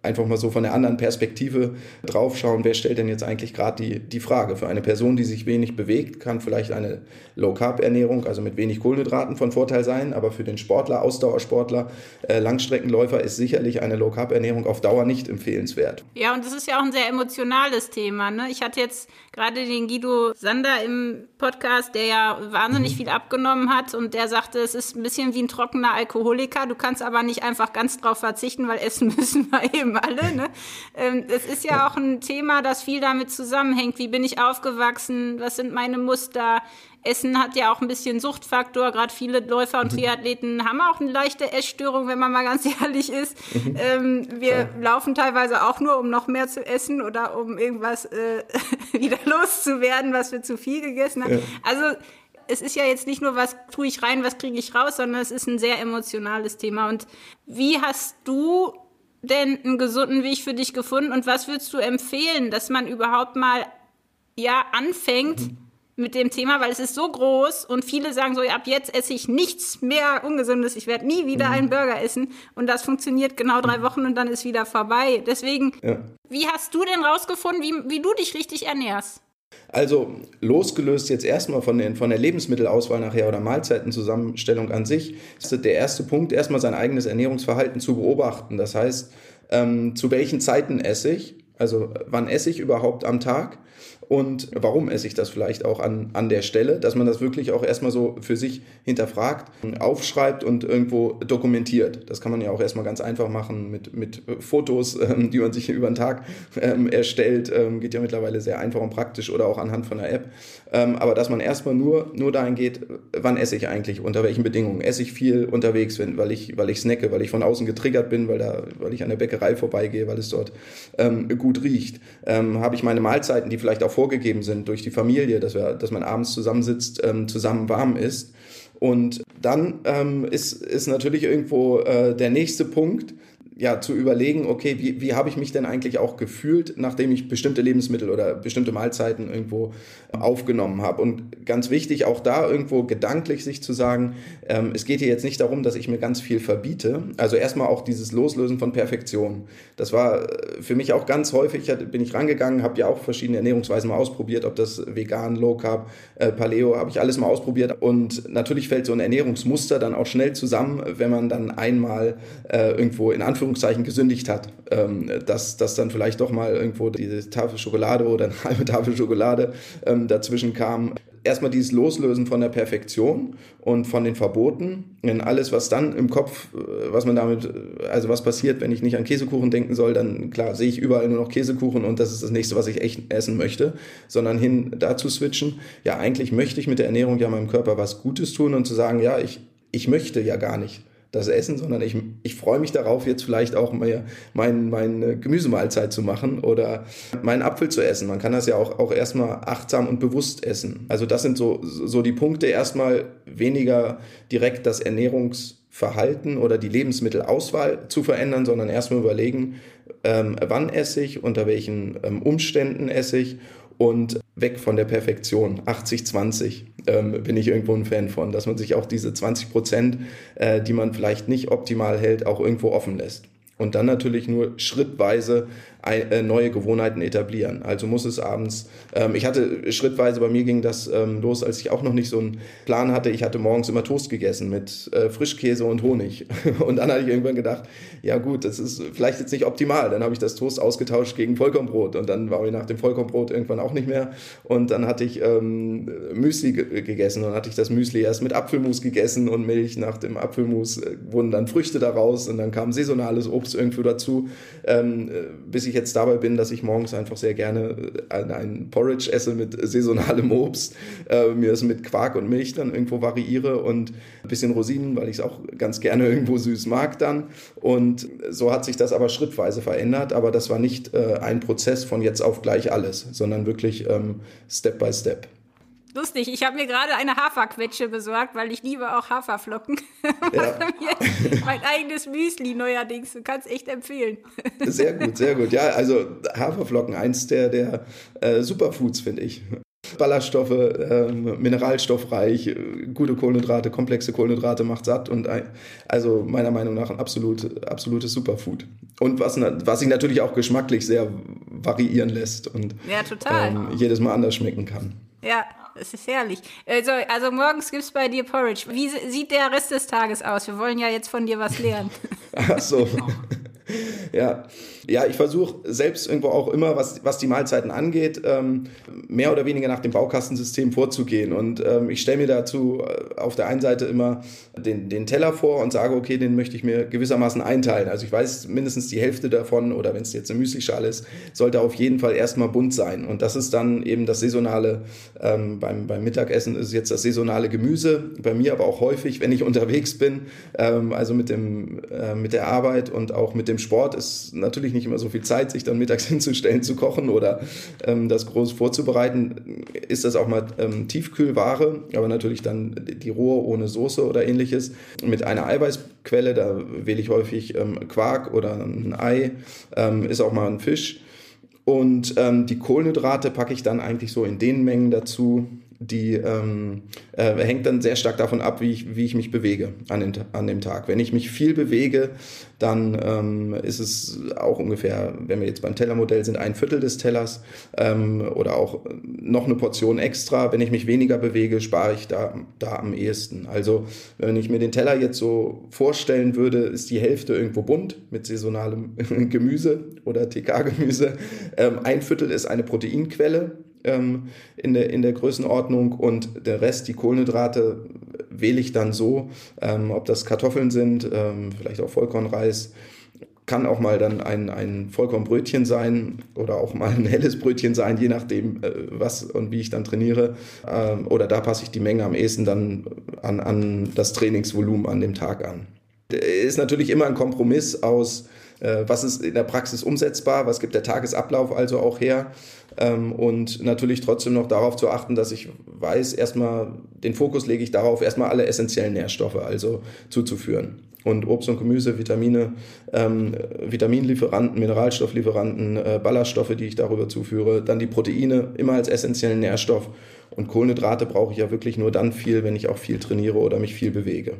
einfach mal so von der anderen Perspektive draufschauen, wer stellt denn jetzt eigentlich gerade die, die Frage. Für eine Person, die sich wenig bewegt, kann vielleicht eine Low-Carb-Ernährung, also mit wenig Kohlenhydraten von Vorteil sein, aber für den Sportler, Ausdauersportler, äh, Langstreckenläufer ist sicherlich eine Low-Carb-Ernährung auf Dauer nicht empfehlenswert. Ja, und das ist ja auch ein sehr emotionales Thema. Ne? Ich hatte jetzt gerade den Guido Sander im Podcast, der ja wahnsinnig mhm. viel abgenommen hat und der sagte, es ist ein bisschen wie ein trockener Alkoholiker. Du kannst aber nicht einfach ganz drauf verzichten, weil essen müssen wir eben alle. Ne? Ähm, es ist ja auch ein Thema, das viel damit zusammenhängt. Wie bin ich aufgewachsen? Was sind meine Muster? Essen hat ja auch ein bisschen Suchtfaktor. Gerade viele Läufer und mhm. Triathleten haben auch eine leichte Essstörung, wenn man mal ganz ehrlich ist. Mhm. Ähm, wir laufen teilweise auch nur, um noch mehr zu essen oder um irgendwas äh, wieder loszuwerden, was wir zu viel gegessen haben. Ja. Also es ist ja jetzt nicht nur, was tue ich rein, was kriege ich raus, sondern es ist ein sehr emotionales Thema. Und wie hast du denn einen gesunden Weg für dich gefunden und was würdest du empfehlen, dass man überhaupt mal ja anfängt mhm. mit dem Thema, weil es ist so groß und viele sagen so, ja, ab jetzt esse ich nichts mehr Ungesundes, ich werde nie wieder mhm. einen Burger essen und das funktioniert genau drei mhm. Wochen und dann ist wieder vorbei. Deswegen, ja. wie hast du denn rausgefunden, wie, wie du dich richtig ernährst? Also losgelöst jetzt erstmal von, den, von der Lebensmittelauswahl nachher oder Mahlzeitenzusammenstellung an sich, ist der erste Punkt, erstmal sein eigenes Ernährungsverhalten zu beobachten. Das heißt, ähm, zu welchen Zeiten esse ich, also wann esse ich überhaupt am Tag und warum esse ich das vielleicht auch an, an der Stelle, dass man das wirklich auch erstmal so für sich hinterfragt, aufschreibt und irgendwo dokumentiert. Das kann man ja auch erstmal ganz einfach machen mit, mit Fotos, ähm, die man sich über den Tag ähm, erstellt. Ähm, geht ja mittlerweile sehr einfach und praktisch oder auch anhand von einer App. Ähm, aber dass man erstmal nur, nur dahin geht, wann esse ich eigentlich, unter welchen Bedingungen. Esse ich viel unterwegs, wenn, weil, ich, weil ich snacke, weil ich von außen getriggert bin, weil, da, weil ich an der Bäckerei vorbeigehe, weil es dort ähm, gut riecht. Ähm, Habe ich meine Mahlzeiten, die vielleicht auch vorgegeben sind durch die Familie, dass, wir, dass man abends zusammensitzt, ähm, zusammen warm ist. Und dann ähm, ist, ist natürlich irgendwo äh, der nächste Punkt, ja, zu überlegen, okay, wie, wie habe ich mich denn eigentlich auch gefühlt, nachdem ich bestimmte Lebensmittel oder bestimmte Mahlzeiten irgendwo aufgenommen habe. Und ganz wichtig, auch da irgendwo gedanklich sich zu sagen, ähm, es geht hier jetzt nicht darum, dass ich mir ganz viel verbiete. Also erstmal auch dieses Loslösen von Perfektion. Das war äh, für mich auch ganz häufig, bin ich rangegangen, habe ja auch verschiedene Ernährungsweisen mal ausprobiert, ob das vegan, Low Carb, äh, Paleo, habe ich alles mal ausprobiert. Und natürlich fällt so ein Ernährungsmuster dann auch schnell zusammen, wenn man dann einmal äh, irgendwo in Anführungszeichen gesündigt hat. Ähm, dass, dass dann vielleicht doch mal irgendwo diese Tafel Schokolade oder eine halbe Tafel Schokolade ähm, dazwischen kam erstmal dieses Loslösen von der Perfektion und von den Verboten. Denn alles, was dann im Kopf, äh, was man damit, äh, also was passiert, wenn ich nicht an Käsekuchen denken soll, dann klar sehe ich überall nur noch Käsekuchen und das ist das nächste, was ich echt essen möchte, sondern hin dazu switchen. Ja, eigentlich möchte ich mit der Ernährung ja meinem Körper was Gutes tun und zu sagen, ja, ich, ich möchte ja gar nicht das Essen, sondern ich, ich freue mich darauf, jetzt vielleicht auch mal mein, meine Gemüsemahlzeit zu machen oder meinen Apfel zu essen. Man kann das ja auch, auch erstmal achtsam und bewusst essen. Also das sind so, so die Punkte, erstmal weniger direkt das Ernährungsverhalten oder die Lebensmittelauswahl zu verändern, sondern erstmal überlegen, ähm, wann esse ich, unter welchen ähm, Umständen esse ich und weg von der Perfektion. 80-20 ähm, bin ich irgendwo ein Fan von, dass man sich auch diese 20 Prozent, äh, die man vielleicht nicht optimal hält, auch irgendwo offen lässt. Und dann natürlich nur schrittweise neue Gewohnheiten etablieren. Also muss es abends, ähm, ich hatte schrittweise, bei mir ging das ähm, los, als ich auch noch nicht so einen Plan hatte. Ich hatte morgens immer Toast gegessen mit äh, Frischkäse und Honig. Und dann hatte ich irgendwann gedacht, ja gut, das ist vielleicht jetzt nicht optimal. Dann habe ich das Toast ausgetauscht gegen Vollkornbrot und dann war ich nach dem Vollkornbrot irgendwann auch nicht mehr. Und dann hatte ich ähm, Müsli gegessen und hatte ich das Müsli erst mit Apfelmus gegessen und Milch. Nach dem Apfelmus äh, wurden dann Früchte daraus und dann kam saisonales Obst irgendwo dazu, ähm, äh, bis ich jetzt dabei bin, dass ich morgens einfach sehr gerne äh, ein Porridge esse mit saisonalem Obst, äh, mir es mit Quark und Milch dann irgendwo variiere und ein bisschen Rosinen, weil ich es auch ganz gerne irgendwo süß mag dann. Und so hat sich das aber schrittweise verändert, aber das war nicht äh, ein Prozess von jetzt auf gleich alles, sondern wirklich ähm, Step by Step. Lustig, ich habe mir gerade eine Haferquetsche besorgt, weil ich liebe auch Haferflocken. Ja. mein eigenes Müsli neuerdings. Du kannst echt empfehlen. Sehr gut, sehr gut. Ja, also Haferflocken, eins der, der äh, Superfoods, finde ich. Ballaststoffe, ähm, mineralstoffreich, gute Kohlenhydrate, komplexe Kohlenhydrate macht satt und ein, also meiner Meinung nach ein absolut, absolutes Superfood. Und was, was sich natürlich auch geschmacklich sehr variieren lässt und ja, ähm, jedes Mal anders schmecken kann. Ja, es ist herrlich. Also, also morgens gibt es bei dir Porridge. Wie sieht der Rest des Tages aus? Wir wollen ja jetzt von dir was lernen. Ach so. ja. Ja, ich versuche selbst irgendwo auch immer, was, was die Mahlzeiten angeht, ähm, mehr oder weniger nach dem Baukastensystem vorzugehen. Und ähm, ich stelle mir dazu äh, auf der einen Seite immer den, den Teller vor und sage, okay, den möchte ich mir gewissermaßen einteilen. Also ich weiß, mindestens die Hälfte davon, oder wenn es jetzt eine Müslischale ist, sollte auf jeden Fall erstmal bunt sein. Und das ist dann eben das saisonale, ähm, beim, beim Mittagessen ist jetzt das saisonale Gemüse. Bei mir aber auch häufig, wenn ich unterwegs bin, ähm, also mit, dem, äh, mit der Arbeit und auch mit dem Sport, ist natürlich nicht immer so viel Zeit, sich dann mittags hinzustellen, zu kochen oder ähm, das groß vorzubereiten. Ist das auch mal ähm, Tiefkühlware, aber natürlich dann die rohe ohne Soße oder ähnliches mit einer Eiweißquelle. Da wähle ich häufig ähm, Quark oder ein Ei, ähm, ist auch mal ein Fisch. Und ähm, die Kohlenhydrate packe ich dann eigentlich so in den Mengen dazu, die ähm, äh, hängt dann sehr stark davon ab, wie ich, wie ich mich bewege an, den, an dem Tag. Wenn ich mich viel bewege, dann ähm, ist es auch ungefähr, wenn wir jetzt beim Tellermodell sind, ein Viertel des Tellers ähm, oder auch noch eine Portion extra. Wenn ich mich weniger bewege, spare ich da, da am ehesten. Also wenn ich mir den Teller jetzt so vorstellen würde, ist die Hälfte irgendwo bunt mit saisonalem Gemüse oder TK-Gemüse. Ähm, ein Viertel ist eine Proteinquelle ähm, in, der, in der Größenordnung und der Rest, die Kohlenhydrate, wähle ich dann so, ähm, ob das Kartoffeln sind, ähm, vielleicht auch Vollkornreis, kann auch mal dann ein, ein Vollkornbrötchen sein oder auch mal ein helles Brötchen sein, je nachdem, äh, was und wie ich dann trainiere. Ähm, oder da passe ich die Menge am ehesten dann an, an das Trainingsvolumen an dem Tag an. Ist natürlich immer ein Kompromiss aus, äh, was ist in der Praxis umsetzbar, was gibt der Tagesablauf also auch her ähm, und natürlich trotzdem noch darauf zu achten, dass ich weiß, erstmal den Fokus lege ich darauf, erstmal alle essentiellen Nährstoffe also zuzuführen. und Obst und Gemüse, Vitamine, ähm, Vitaminlieferanten, Mineralstofflieferanten, äh, Ballaststoffe, die ich darüber zuführe, dann die Proteine immer als essentiellen Nährstoff und Kohlenhydrate brauche ich ja wirklich nur dann viel, wenn ich auch viel trainiere oder mich viel bewege.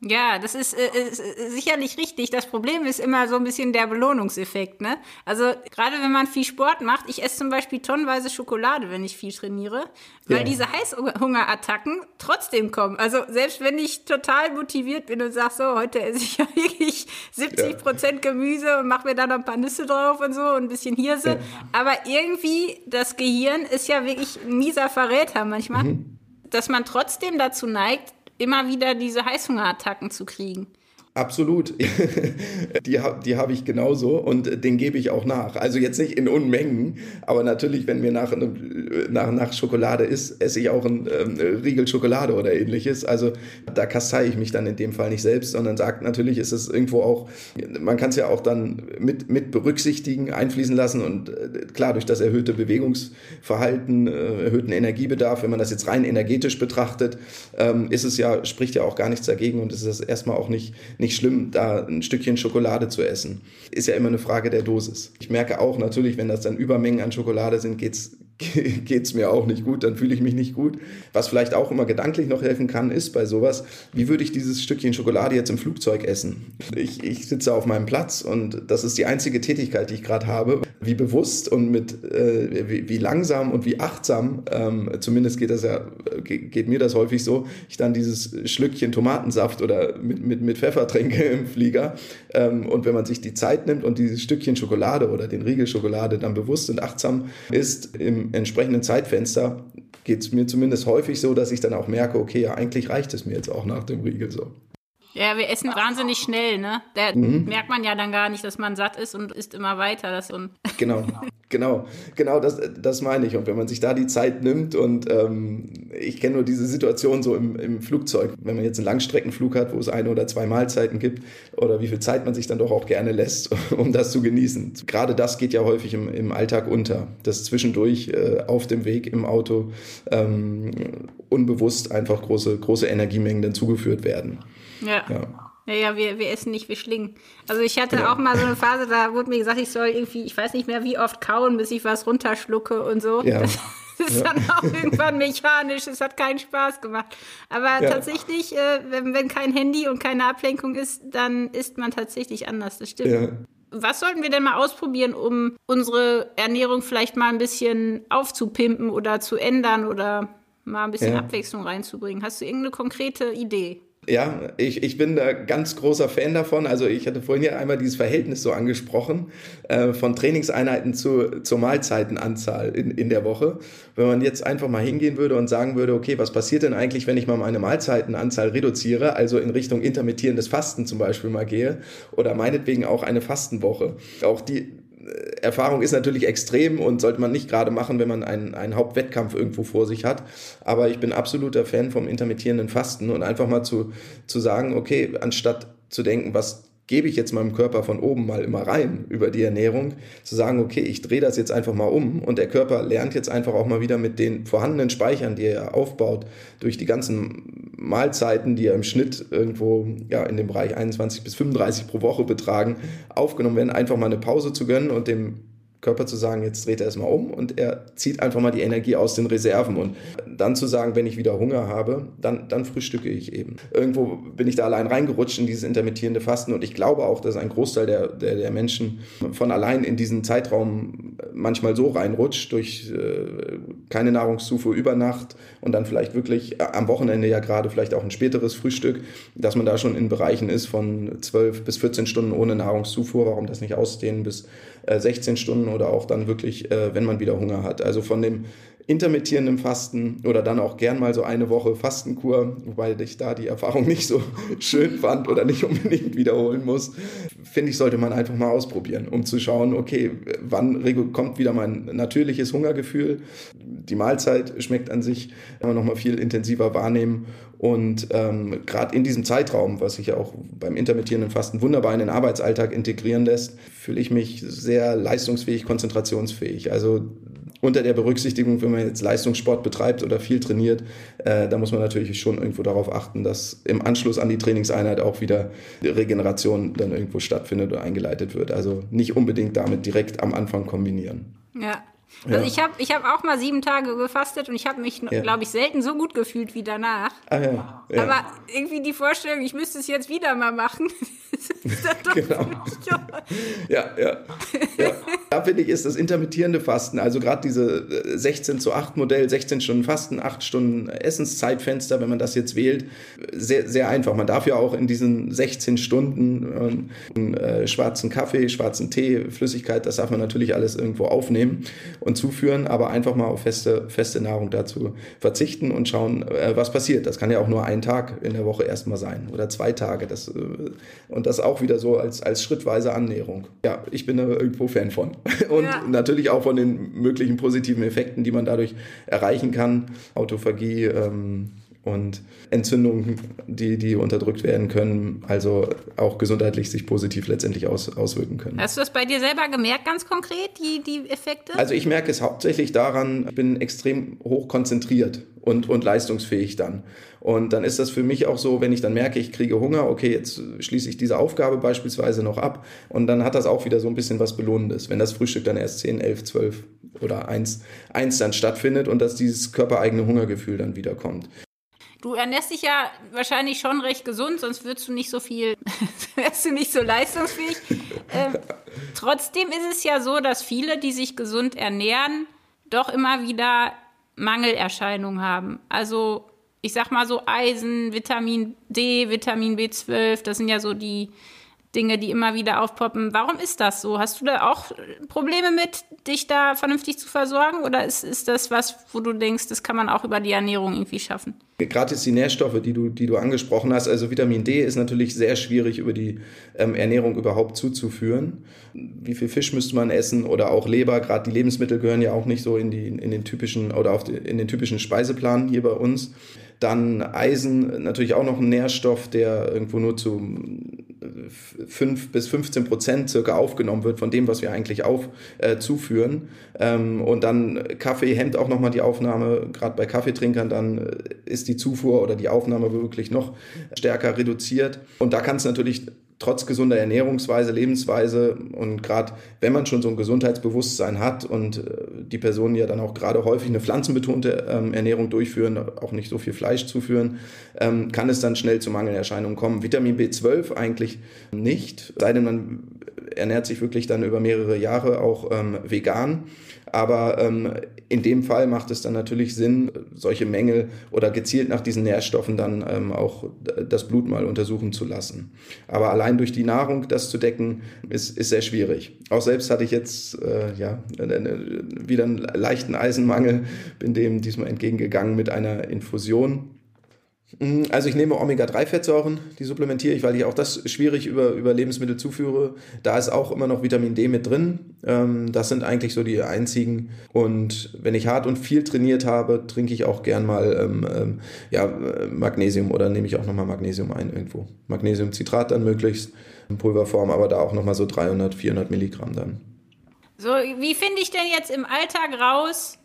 Ja, das ist, äh, ist äh, sicherlich richtig. Das Problem ist immer so ein bisschen der Belohnungseffekt, ne? Also gerade wenn man viel Sport macht, ich esse zum Beispiel tonnenweise Schokolade, wenn ich viel trainiere, weil ja. diese Heißhungerattacken trotzdem kommen. Also selbst wenn ich total motiviert bin und sage, so, heute esse ich ja wirklich 70 Prozent ja. Gemüse und mache mir da noch ein paar Nüsse drauf und so und ein bisschen Hirse. Ja. Aber irgendwie, das Gehirn ist ja wirklich ein mieser Verräter manchmal. Mhm. Dass man trotzdem dazu neigt, immer wieder diese Heißhungerattacken zu kriegen. Absolut. die die habe ich genauso und den gebe ich auch nach. Also jetzt nicht in Unmengen, aber natürlich, wenn mir nach, nach, nach Schokolade ist, esse ich auch ein ähm, Riegel Schokolade oder ähnliches. Also da kastei ich mich dann in dem Fall nicht selbst, sondern sagt natürlich ist es irgendwo auch, man kann es ja auch dann mit, mit berücksichtigen, einfließen lassen und äh, klar, durch das erhöhte Bewegungsverhalten, äh, erhöhten Energiebedarf, wenn man das jetzt rein energetisch betrachtet, ähm, ist es ja, spricht ja auch gar nichts dagegen und ist es erstmal auch nicht, nicht nicht schlimm, da ein Stückchen Schokolade zu essen. Ist ja immer eine Frage der Dosis. Ich merke auch natürlich, wenn das dann Übermengen an Schokolade sind, geht's geht's mir auch nicht gut, dann fühle ich mich nicht gut. Was vielleicht auch immer gedanklich noch helfen kann, ist bei sowas, wie würde ich dieses Stückchen Schokolade jetzt im Flugzeug essen? Ich, ich sitze auf meinem Platz und das ist die einzige Tätigkeit, die ich gerade habe. Wie bewusst und mit äh, wie, wie, langsam und wie achtsam, ähm, zumindest geht das ja, geht mir das häufig so, ich dann dieses Schlückchen Tomatensaft oder mit, mit, mit Pfeffer trinke im Flieger. Ähm, und wenn man sich die Zeit nimmt und dieses Stückchen Schokolade oder den Riegel Schokolade dann bewusst und achtsam isst im entsprechenden Zeitfenster geht es mir zumindest häufig so, dass ich dann auch merke, okay, ja, eigentlich reicht es mir jetzt auch nach dem Riegel so. Ja, wir essen wahnsinnig schnell, ne? Da mhm. merkt man ja dann gar nicht, dass man satt ist und isst immer weiter. Das und genau, genau, genau, das, das meine ich. Und wenn man sich da die Zeit nimmt und ähm, ich kenne nur diese Situation so im, im Flugzeug, wenn man jetzt einen Langstreckenflug hat, wo es eine oder zwei Mahlzeiten gibt oder wie viel Zeit man sich dann doch auch gerne lässt, um das zu genießen. Gerade das geht ja häufig im, im Alltag unter, dass zwischendurch äh, auf dem Weg im Auto ähm, unbewusst einfach große, große Energiemengen dann zugeführt werden. Ja. ja. Ja, ja, wir, wir essen nicht, wir schlingen. Also ich hatte ja. auch mal so eine Phase, da wurde mir gesagt, ich soll irgendwie, ich weiß nicht mehr, wie oft kauen, bis ich was runterschlucke und so. Ja. Das ist ja. dann auch irgendwann mechanisch, es hat keinen Spaß gemacht. Aber ja. tatsächlich, äh, wenn, wenn kein Handy und keine Ablenkung ist, dann isst man tatsächlich anders, das stimmt. Ja. Was sollten wir denn mal ausprobieren, um unsere Ernährung vielleicht mal ein bisschen aufzupimpen oder zu ändern oder mal ein bisschen Abwechslung reinzubringen? Hast du irgendeine konkrete Idee? Ja, ich, ich bin da ganz großer Fan davon. Also ich hatte vorhin ja einmal dieses Verhältnis so angesprochen äh, von Trainingseinheiten zu, zur Mahlzeitenanzahl in, in der Woche. Wenn man jetzt einfach mal hingehen würde und sagen würde, okay, was passiert denn eigentlich, wenn ich mal meine Mahlzeitenanzahl reduziere, also in Richtung intermittierendes Fasten zum Beispiel mal gehe oder meinetwegen auch eine Fastenwoche. Auch die Erfahrung ist natürlich extrem und sollte man nicht gerade machen, wenn man einen, einen Hauptwettkampf irgendwo vor sich hat. Aber ich bin absoluter Fan vom intermittierenden Fasten und einfach mal zu, zu sagen, okay, anstatt zu denken, was gebe ich jetzt meinem Körper von oben mal immer rein über die Ernährung, zu sagen, okay, ich drehe das jetzt einfach mal um und der Körper lernt jetzt einfach auch mal wieder mit den vorhandenen Speichern, die er aufbaut, durch die ganzen Mahlzeiten, die er im Schnitt irgendwo ja, in dem Bereich 21 bis 35 pro Woche betragen, aufgenommen werden, einfach mal eine Pause zu gönnen und dem Körper zu sagen, jetzt dreht er erstmal um und er zieht einfach mal die Energie aus den Reserven und dann zu sagen, wenn ich wieder Hunger habe, dann, dann frühstücke ich eben. Irgendwo bin ich da allein reingerutscht in dieses intermittierende Fasten und ich glaube auch, dass ein Großteil der, der, der Menschen von allein in diesen Zeitraum manchmal so reinrutscht durch äh, keine Nahrungszufuhr über Nacht und dann vielleicht wirklich am Wochenende ja gerade vielleicht auch ein späteres Frühstück, dass man da schon in Bereichen ist von 12 bis 14 Stunden ohne Nahrungszufuhr, warum das nicht ausdehnen bis 16 äh, Stunden oder auch dann wirklich, äh, wenn man wieder Hunger hat. Also von dem intermittierenden Fasten oder dann auch gern mal so eine Woche Fastenkur, wobei ich da die Erfahrung nicht so schön fand oder nicht unbedingt wiederholen muss, finde ich, sollte man einfach mal ausprobieren, um zu schauen, okay, wann kommt wieder mein natürliches Hungergefühl. Die Mahlzeit schmeckt an sich, kann man nochmal viel intensiver wahrnehmen und ähm, gerade in diesem Zeitraum, was sich ja auch beim intermittierenden Fasten wunderbar in den Arbeitsalltag integrieren lässt, fühle ich mich sehr leistungsfähig, konzentrationsfähig. Also unter der Berücksichtigung, wenn man jetzt Leistungssport betreibt oder viel trainiert, äh, da muss man natürlich schon irgendwo darauf achten, dass im Anschluss an die Trainingseinheit auch wieder Regeneration dann irgendwo stattfindet oder eingeleitet wird. Also nicht unbedingt damit direkt am Anfang kombinieren. Ja, also ja. ich habe ich hab auch mal sieben Tage gefastet und ich habe mich, ja. glaube ich, selten so gut gefühlt wie danach. Ah, ja. Aber irgendwie die Vorstellung, ich müsste es jetzt wieder mal machen. genau. ja, ja, ja. Da finde ich, ist das intermittierende Fasten, also gerade diese 16 äh, zu 8 Modell, 16 Stunden Fasten, 8 Stunden Essenszeitfenster, wenn man das jetzt wählt, sehr, sehr einfach. Man darf ja auch in diesen 16 Stunden äh, äh, schwarzen Kaffee, schwarzen Tee, Flüssigkeit, das darf man natürlich alles irgendwo aufnehmen und zuführen, aber einfach mal auf feste, feste Nahrung dazu verzichten und schauen, äh, was passiert. Das kann ja auch nur ein Tag in der Woche erstmal sein oder zwei Tage. Das, äh, und das auch wieder so als, als schrittweise Annäherung. Ja, ich bin da irgendwo Fan von. Und ja. natürlich auch von den möglichen positiven Effekten, die man dadurch erreichen kann. Autophagie, ähm, und Entzündungen, die, die unterdrückt werden können, also auch gesundheitlich sich positiv letztendlich aus, auswirken können. Hast du das bei dir selber gemerkt, ganz konkret, die, die Effekte? Also ich merke es hauptsächlich daran, ich bin extrem hoch konzentriert und, und leistungsfähig dann. Und dann ist das für mich auch so, wenn ich dann merke, ich kriege Hunger, okay, jetzt schließe ich diese Aufgabe beispielsweise noch ab und dann hat das auch wieder so ein bisschen was Belohnendes, wenn das Frühstück dann erst 10, 11, 12 oder 1, 1 dann stattfindet und dass dieses körpereigene Hungergefühl dann wiederkommt. Du ernährst dich ja wahrscheinlich schon recht gesund, sonst würdest du nicht so viel, wärst du nicht so leistungsfähig. Ähm, trotzdem ist es ja so, dass viele, die sich gesund ernähren, doch immer wieder Mangelerscheinungen haben. Also ich sag mal so Eisen, Vitamin D, Vitamin B12, das sind ja so die Dinge, die immer wieder aufpoppen. Warum ist das so? Hast du da auch Probleme mit, dich da vernünftig zu versorgen? Oder ist, ist das was, wo du denkst, das kann man auch über die Ernährung irgendwie schaffen? Gerade jetzt die Nährstoffe, die du, die du angesprochen hast, also Vitamin D ist natürlich sehr schwierig über die ähm, Ernährung überhaupt zuzuführen. Wie viel Fisch müsste man essen oder auch Leber? Gerade die Lebensmittel gehören ja auch nicht so in, die, in den typischen oder auf die, in den typischen Speiseplan hier bei uns. Dann Eisen, natürlich auch noch ein Nährstoff, der irgendwo nur zu 5 bis 15 Prozent circa aufgenommen wird von dem, was wir eigentlich auf, äh, zuführen. Ähm, und dann Kaffee hemmt auch nochmal die Aufnahme, gerade bei Kaffeetrinkern, dann äh, ist die Zufuhr oder die Aufnahme wirklich noch stärker reduziert. Und da kann es natürlich trotz gesunder Ernährungsweise, Lebensweise und gerade wenn man schon so ein Gesundheitsbewusstsein hat und äh, die Personen ja dann auch gerade häufig eine pflanzenbetonte ähm, Ernährung durchführen, auch nicht so viel Fleisch zuführen, ähm, kann es dann schnell zu Mangelerscheinungen kommen. Vitamin B12 eigentlich nicht, sei denn man ernährt sich wirklich dann über mehrere Jahre auch ähm, vegan. Aber ähm, in dem Fall macht es dann natürlich Sinn, solche Mängel oder gezielt nach diesen Nährstoffen dann ähm, auch das Blut mal untersuchen zu lassen. Aber allein durch die Nahrung das zu decken, ist, ist sehr schwierig. Auch selbst hatte ich jetzt äh, ja, wieder einen leichten Eisenmangel, bin dem diesmal entgegengegangen mit einer Infusion also ich nehme Omega-3-Fettsäuren, die supplementiere ich, weil ich auch das schwierig über, über Lebensmittel zuführe. Da ist auch immer noch Vitamin D mit drin. Ähm, das sind eigentlich so die einzigen. Und wenn ich hart und viel trainiert habe, trinke ich auch gern mal ähm, ähm, ja, Magnesium oder nehme ich auch nochmal Magnesium ein irgendwo. Magnesiumcitrat dann möglichst in Pulverform, aber da auch nochmal so 300, 400 Milligramm dann. So, wie finde ich denn jetzt im Alltag raus,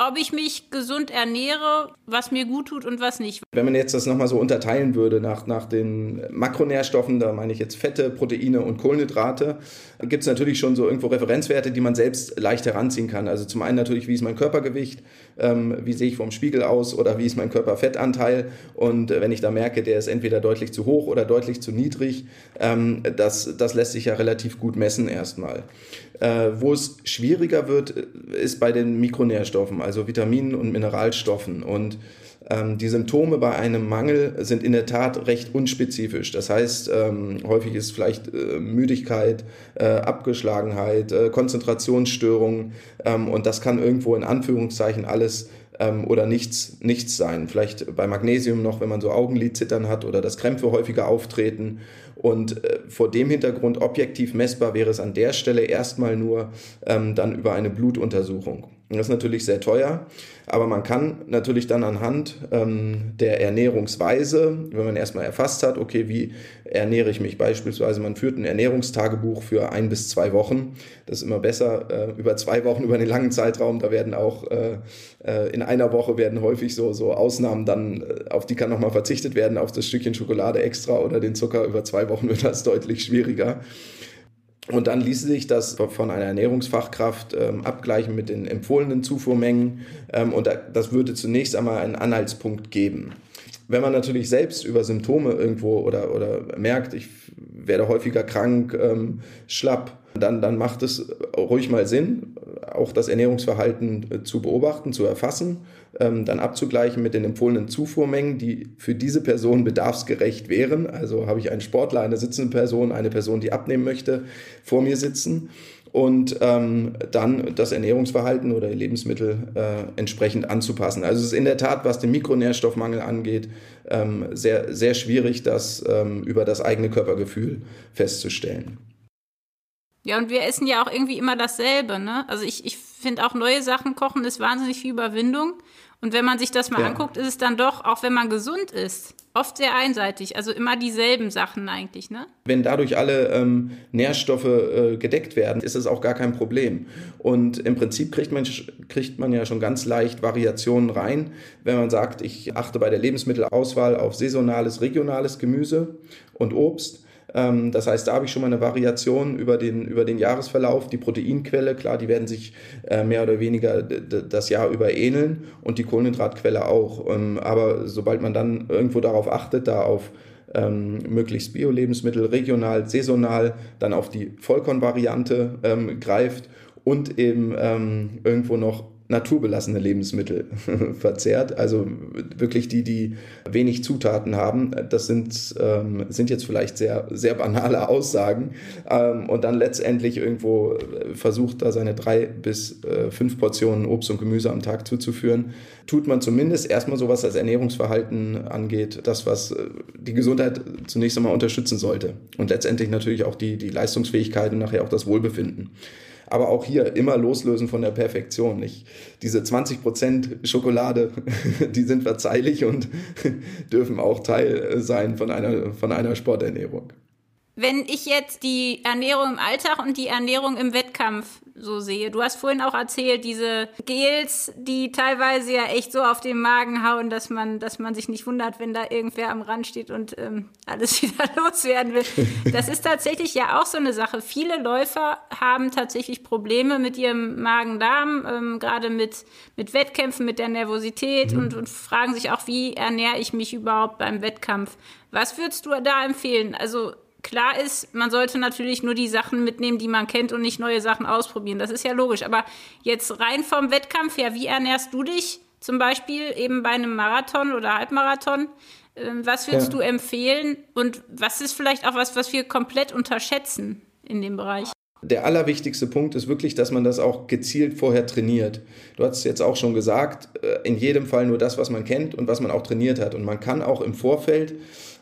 ob ich mich gesund ernähre, was mir gut tut und was nicht. Wenn man jetzt das nochmal so unterteilen würde nach, nach den Makronährstoffen, da meine ich jetzt Fette, Proteine und Kohlenhydrate, gibt es natürlich schon so irgendwo Referenzwerte, die man selbst leicht heranziehen kann. Also zum einen natürlich, wie ist mein Körpergewicht, ähm, wie sehe ich vom Spiegel aus oder wie ist mein Körperfettanteil. Und äh, wenn ich da merke, der ist entweder deutlich zu hoch oder deutlich zu niedrig, ähm, das, das lässt sich ja relativ gut messen erstmal. Äh, wo es schwieriger wird, ist bei den Mikronährstoffen, also Vitaminen und Mineralstoffen. Und ähm, die Symptome bei einem Mangel sind in der Tat recht unspezifisch. Das heißt, ähm, häufig ist vielleicht äh, Müdigkeit, äh, Abgeschlagenheit, äh, Konzentrationsstörungen ähm, und das kann irgendwo in Anführungszeichen alles ähm, oder nichts, nichts sein. Vielleicht bei Magnesium noch, wenn man so Augenlidzittern hat oder dass Krämpfe häufiger auftreten. Und äh, vor dem Hintergrund objektiv messbar wäre es an der Stelle erstmal nur ähm, dann über eine Blutuntersuchung. Das ist natürlich sehr teuer, aber man kann natürlich dann anhand ähm, der Ernährungsweise, wenn man erstmal erfasst hat, okay, wie ernähre ich mich beispielsweise, man führt ein Ernährungstagebuch für ein bis zwei Wochen. Das ist immer besser, äh, über zwei Wochen, über einen langen Zeitraum. Da werden auch äh, äh, in einer Woche werden häufig so, so Ausnahmen dann, äh, auf die kann nochmal verzichtet werden, auf das Stückchen Schokolade extra oder den Zucker. Über zwei Wochen wird das deutlich schwieriger. Und dann ließe sich das von einer Ernährungsfachkraft ähm, abgleichen mit den empfohlenen Zufuhrmengen. Ähm, und da, das würde zunächst einmal einen Anhaltspunkt geben. Wenn man natürlich selbst über Symptome irgendwo oder, oder merkt, ich werde häufiger krank, ähm, schlapp, dann, dann macht es ruhig mal Sinn, auch das Ernährungsverhalten äh, zu beobachten, zu erfassen, ähm, dann abzugleichen mit den empfohlenen Zufuhrmengen, die für diese Person bedarfsgerecht wären. Also habe ich einen Sportler, eine sitzende Person, eine Person, die abnehmen möchte, vor mir sitzen und ähm, dann das Ernährungsverhalten oder die Lebensmittel äh, entsprechend anzupassen. Also es ist in der Tat, was den Mikronährstoffmangel angeht, ähm, sehr, sehr schwierig, das ähm, über das eigene Körpergefühl festzustellen. Ja, und wir essen ja auch irgendwie immer dasselbe, ne? Also ich, ich finde auch neue Sachen kochen ist wahnsinnig viel Überwindung. Und wenn man sich das mal ja. anguckt, ist es dann doch, auch wenn man gesund ist, oft sehr einseitig. Also immer dieselben Sachen eigentlich, ne? Wenn dadurch alle ähm, Nährstoffe äh, gedeckt werden, ist es auch gar kein Problem. Und im Prinzip kriegt man, kriegt man ja schon ganz leicht Variationen rein, wenn man sagt, ich achte bei der Lebensmittelauswahl auf saisonales, regionales Gemüse und Obst das heißt, da habe ich schon mal eine Variation über den, über den Jahresverlauf. Die Proteinquelle, klar, die werden sich äh, mehr oder weniger das Jahr über ähneln und die Kohlenhydratquelle auch. Ähm, aber sobald man dann irgendwo darauf achtet, da auf ähm, möglichst Bio-Lebensmittel, regional, saisonal, dann auf die Vollkornvariante ähm, greift und eben ähm, irgendwo noch naturbelassene Lebensmittel verzehrt. Also wirklich die, die wenig Zutaten haben. Das sind, ähm, sind jetzt vielleicht sehr, sehr banale Aussagen. Ähm, und dann letztendlich irgendwo äh, versucht, da seine drei bis äh, fünf Portionen Obst und Gemüse am Tag zuzuführen. Tut man zumindest erstmal so, was das Ernährungsverhalten angeht, das, was äh, die Gesundheit zunächst einmal unterstützen sollte. Und letztendlich natürlich auch die, die Leistungsfähigkeit und nachher auch das Wohlbefinden aber auch hier immer loslösen von der Perfektion. Nicht? Diese 20% Schokolade, die sind verzeihlich und dürfen auch Teil sein von einer, von einer Sporternährung. Wenn ich jetzt die Ernährung im Alltag und die Ernährung im Wettkampf so sehe, du hast vorhin auch erzählt, diese Gels, die teilweise ja echt so auf den Magen hauen, dass man, dass man sich nicht wundert, wenn da irgendwer am Rand steht und ähm, alles wieder loswerden will. Das ist tatsächlich ja auch so eine Sache. Viele Läufer haben tatsächlich Probleme mit ihrem Magen-Darm, ähm, gerade mit, mit Wettkämpfen, mit der Nervosität mhm. und, und fragen sich auch, wie ernähre ich mich überhaupt beim Wettkampf? Was würdest du da empfehlen? Also klar ist, man sollte natürlich nur die Sachen mitnehmen, die man kennt und nicht neue Sachen ausprobieren. Das ist ja logisch. Aber jetzt rein vom Wettkampf her, wie ernährst du dich zum Beispiel eben bei einem Marathon oder Halbmarathon? Ähm, was würdest ja. du empfehlen? Und was ist vielleicht auch was, was wir komplett unterschätzen in dem Bereich? Der allerwichtigste Punkt ist wirklich, dass man das auch gezielt vorher trainiert. Du hast es jetzt auch schon gesagt, äh, in jedem Fall nur das, was man kennt und was man auch trainiert hat. Und man kann auch im Vorfeld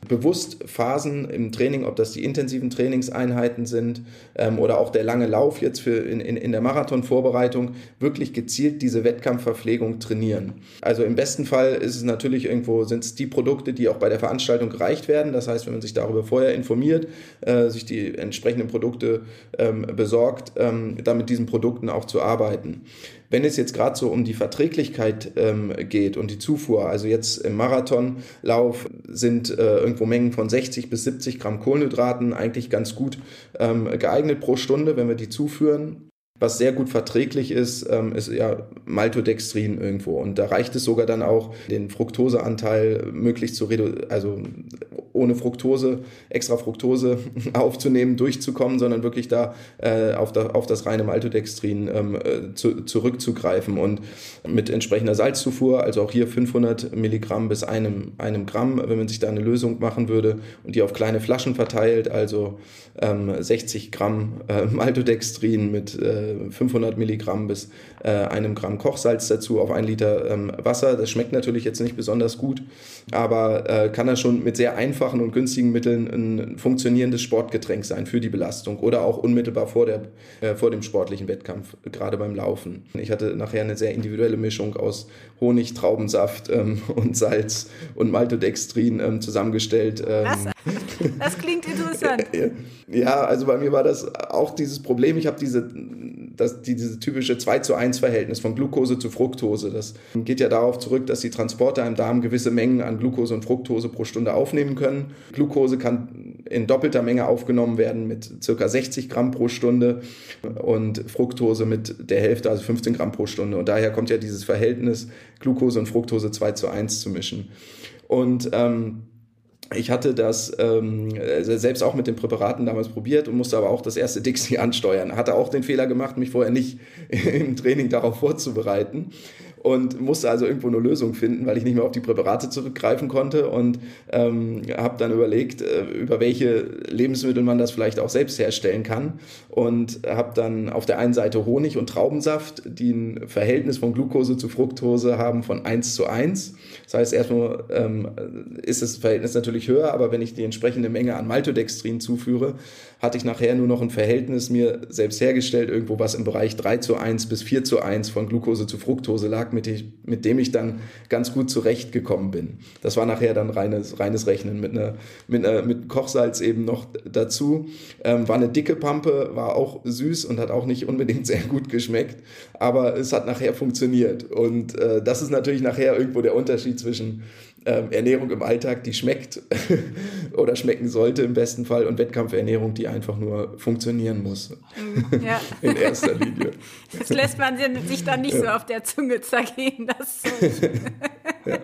bewusst Phasen im Training, ob das die intensiven Trainingseinheiten sind ähm, oder auch der lange Lauf jetzt für in, in, in der Marathonvorbereitung, wirklich gezielt diese Wettkampfverpflegung trainieren. Also im besten Fall ist es natürlich irgendwo, sind es die Produkte, die auch bei der Veranstaltung gereicht werden. Das heißt, wenn man sich darüber vorher informiert, äh, sich die entsprechenden Produkte ähm, besorgt, ähm, dann mit diesen Produkten auch zu arbeiten. Wenn es jetzt gerade so um die Verträglichkeit ähm, geht und die Zufuhr, also jetzt im Marathonlauf sind äh, irgendwo Mengen von 60 bis 70 Gramm Kohlenhydraten eigentlich ganz gut ähm, geeignet pro Stunde, wenn wir die zuführen. Was sehr gut verträglich ist, ähm, ist ja Maltodextrin irgendwo. Und da reicht es sogar dann auch, den Fructoseanteil möglichst zu reduzieren, also ohne Fructose, extra Fructose aufzunehmen, durchzukommen, sondern wirklich da äh, auf, da, auf das reine Maltodextrin ähm, äh, zu, zurückzugreifen. Und mit entsprechender Salzzufuhr, also auch hier 500 Milligramm bis einem, einem Gramm, wenn man sich da eine Lösung machen würde und die auf kleine Flaschen verteilt, also ähm, 60 Gramm äh, Maltodextrin mit äh, 500 Milligramm bis äh, einem Gramm Kochsalz dazu auf ein Liter ähm, Wasser. Das schmeckt natürlich jetzt nicht besonders gut, aber äh, kann er schon mit sehr einfachen einfachen und günstigen Mitteln ein funktionierendes Sportgetränk sein für die Belastung oder auch unmittelbar vor, der, äh, vor dem sportlichen Wettkampf, gerade beim Laufen. Ich hatte nachher eine sehr individuelle Mischung aus Honig, Traubensaft ähm, und Salz und Maltodextrin ähm, zusammengestellt. Ähm. Das, das klingt interessant. ja, also bei mir war das auch dieses Problem. Ich habe diese das, diese typische 2 zu 1 Verhältnis von Glucose zu Fructose. Das geht ja darauf zurück, dass die Transporter im Darm gewisse Mengen an Glucose und Fructose pro Stunde aufnehmen können. Glucose kann in doppelter Menge aufgenommen werden mit circa 60 Gramm pro Stunde und Fructose mit der Hälfte, also 15 Gramm pro Stunde. Und daher kommt ja dieses Verhältnis Glucose und Fructose 2 zu 1 zu mischen. Und ähm, ich hatte das ähm, selbst auch mit den Präparaten damals probiert und musste aber auch das erste Dixie ansteuern. Hatte auch den Fehler gemacht, mich vorher nicht im Training darauf vorzubereiten und musste also irgendwo eine Lösung finden, weil ich nicht mehr auf die Präparate zurückgreifen konnte und ähm, habe dann überlegt, äh, über welche Lebensmittel man das vielleicht auch selbst herstellen kann und habe dann auf der einen Seite Honig und Traubensaft, die ein Verhältnis von Glucose zu Fructose haben von 1 zu 1. Das heißt, erstmal ähm, ist das Verhältnis natürlich höher, aber wenn ich die entsprechende Menge an Maltodextrin zuführe, hatte ich nachher nur noch ein Verhältnis mir selbst hergestellt, irgendwo was im Bereich 3 zu 1 bis 4 zu 1 von Glucose zu Fructose lag, mit, ich, mit dem ich dann ganz gut zurechtgekommen bin. Das war nachher dann reines, reines Rechnen mit, einer, mit, einer, mit Kochsalz eben noch dazu. Ähm, war eine dicke Pampe, war auch süß und hat auch nicht unbedingt sehr gut geschmeckt, aber es hat nachher funktioniert. Und äh, das ist natürlich nachher irgendwo der Unterschied zwischen ähm, Ernährung im Alltag, die schmeckt oder schmecken sollte im besten Fall und Wettkampfernährung, die einfach nur funktionieren muss. Mm, ja. In erster Linie. Das lässt man sich dann nicht ja. so auf der Zunge zergehen. Das ja.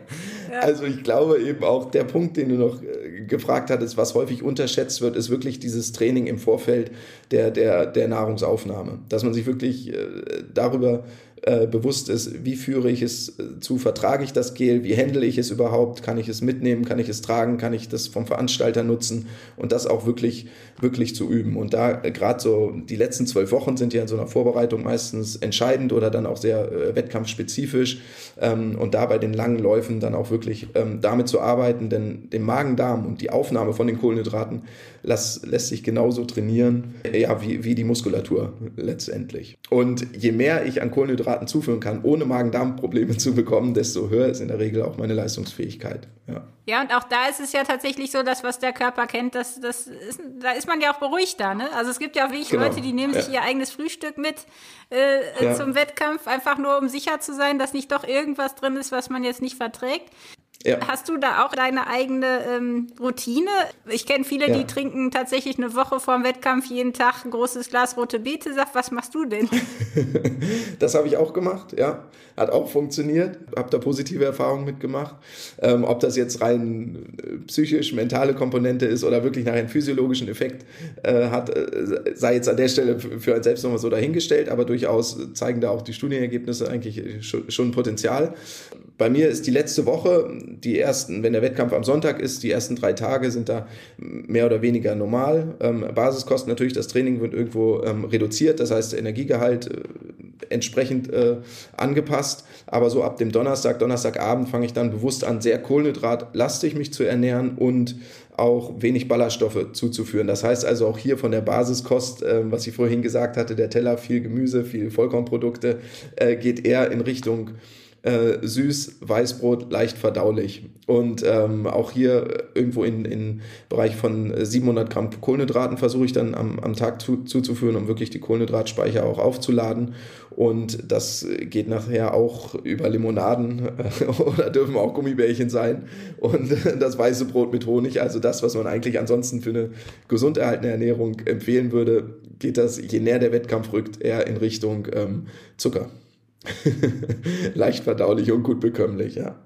Also ich glaube eben auch der Punkt, den du noch äh, gefragt hattest, was häufig unterschätzt wird, ist wirklich dieses Training im Vorfeld der, der, der Nahrungsaufnahme. Dass man sich wirklich äh, darüber äh, bewusst ist, wie führe ich es äh, zu, vertrage ich das Gel, wie handle ich es überhaupt, kann ich es mitnehmen, kann ich es tragen, kann ich das vom Veranstalter nutzen? Und das auch wirklich, wirklich zu üben. Und da äh, gerade so die letzten zwölf Wochen sind ja in so einer Vorbereitung meistens entscheidend oder dann auch sehr äh, wettkampfspezifisch. Ähm, und da bei den langen Läufen dann auch wirklich ähm, damit zu arbeiten, denn den Magen-Darm und die Aufnahme von den Kohlenhydraten lässt, lässt sich genauso trainieren, ja, wie, wie die Muskulatur letztendlich. Und je mehr ich an Kohlenhydraten Kohlenhydraten zuführen kann, ohne Magen-Darm-Probleme zu bekommen, desto höher ist in der Regel auch meine Leistungsfähigkeit. Ja. ja, und auch da ist es ja tatsächlich so, dass was der Körper kennt, das, das ist, da ist man ja auch beruhigter. Ne? Also es gibt ja auch wirklich genau. Leute, die nehmen ja. sich ihr eigenes Frühstück mit äh, ja. zum Wettkampf, einfach nur um sicher zu sein, dass nicht doch irgendwas drin ist, was man jetzt nicht verträgt. Ja. Hast du da auch deine eigene ähm, Routine? Ich kenne viele, ja. die trinken tatsächlich eine Woche vor dem Wettkampf jeden Tag ein großes Glas rote Beete-Saft. Was machst du denn? das habe ich auch gemacht, ja. Hat auch funktioniert. Habe da positive Erfahrungen mitgemacht. Ähm, ob das jetzt rein äh, psychisch, mentale Komponente ist oder wirklich nachher einen physiologischen Effekt äh, hat, äh, sei jetzt an der Stelle für einen selbst nochmal so dahingestellt, aber durchaus zeigen da auch die Studienergebnisse eigentlich schon, schon Potenzial. Bei mir ist die letzte Woche, die ersten, wenn der Wettkampf am Sonntag ist, die ersten drei Tage sind da mehr oder weniger normal. Ähm, Basiskosten natürlich, das Training wird irgendwo ähm, reduziert, das heißt der Energiegehalt äh, entsprechend äh, angepasst. Aber so ab dem Donnerstag, Donnerstagabend fange ich dann bewusst an, sehr kohlenhydratlastig mich zu ernähren und auch wenig Ballaststoffe zuzuführen. Das heißt also auch hier von der Basiskost, äh, was ich vorhin gesagt hatte, der Teller, viel Gemüse, viel Vollkornprodukte, äh, geht eher in Richtung äh, süß, Weißbrot, leicht verdaulich. Und ähm, auch hier irgendwo in, in Bereich von 700 Gramm Kohlenhydraten versuche ich dann am, am Tag zu, zuzuführen, um wirklich die Kohlenhydratspeicher auch aufzuladen. Und das geht nachher auch über Limonaden oder dürfen auch Gummibärchen sein und das weiße Brot mit Honig. Also das, was man eigentlich ansonsten für eine gesund erhaltene Ernährung empfehlen würde, geht das, je näher der Wettkampf rückt, eher in Richtung ähm, Zucker. Leicht verdaulich und gut bekömmlich, ja.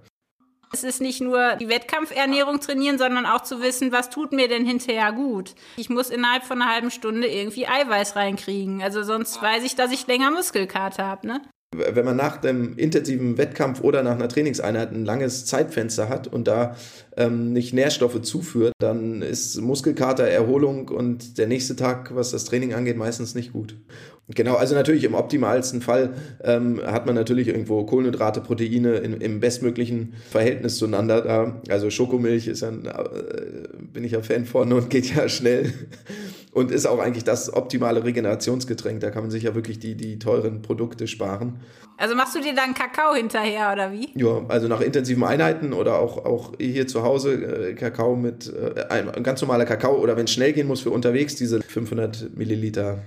Es ist nicht nur die Wettkampfernährung trainieren, sondern auch zu wissen, was tut mir denn hinterher gut. Ich muss innerhalb von einer halben Stunde irgendwie Eiweiß reinkriegen. Also sonst weiß ich, dass ich länger Muskelkater habe, ne? Wenn man nach dem intensiven Wettkampf oder nach einer Trainingseinheit ein langes Zeitfenster hat und da ähm, nicht Nährstoffe zuführt, dann ist Muskelkater, Erholung und der nächste Tag, was das Training angeht, meistens nicht gut. Genau, also natürlich im optimalsten Fall ähm, hat man natürlich irgendwo Kohlenhydrate, Proteine in, im bestmöglichen Verhältnis zueinander da. Also Schokomilch ist ja, äh, bin ich ja Fan von und geht ja schnell und ist auch eigentlich das optimale Regenerationsgetränk. Da kann man sich ja wirklich die, die teuren Produkte sparen. Also machst du dir dann Kakao hinterher oder wie? Ja, also nach intensiven Einheiten oder auch, auch hier zu Hause äh, Kakao mit, äh, ein, ganz normaler Kakao oder wenn es schnell gehen muss für unterwegs, diese 500 Milliliter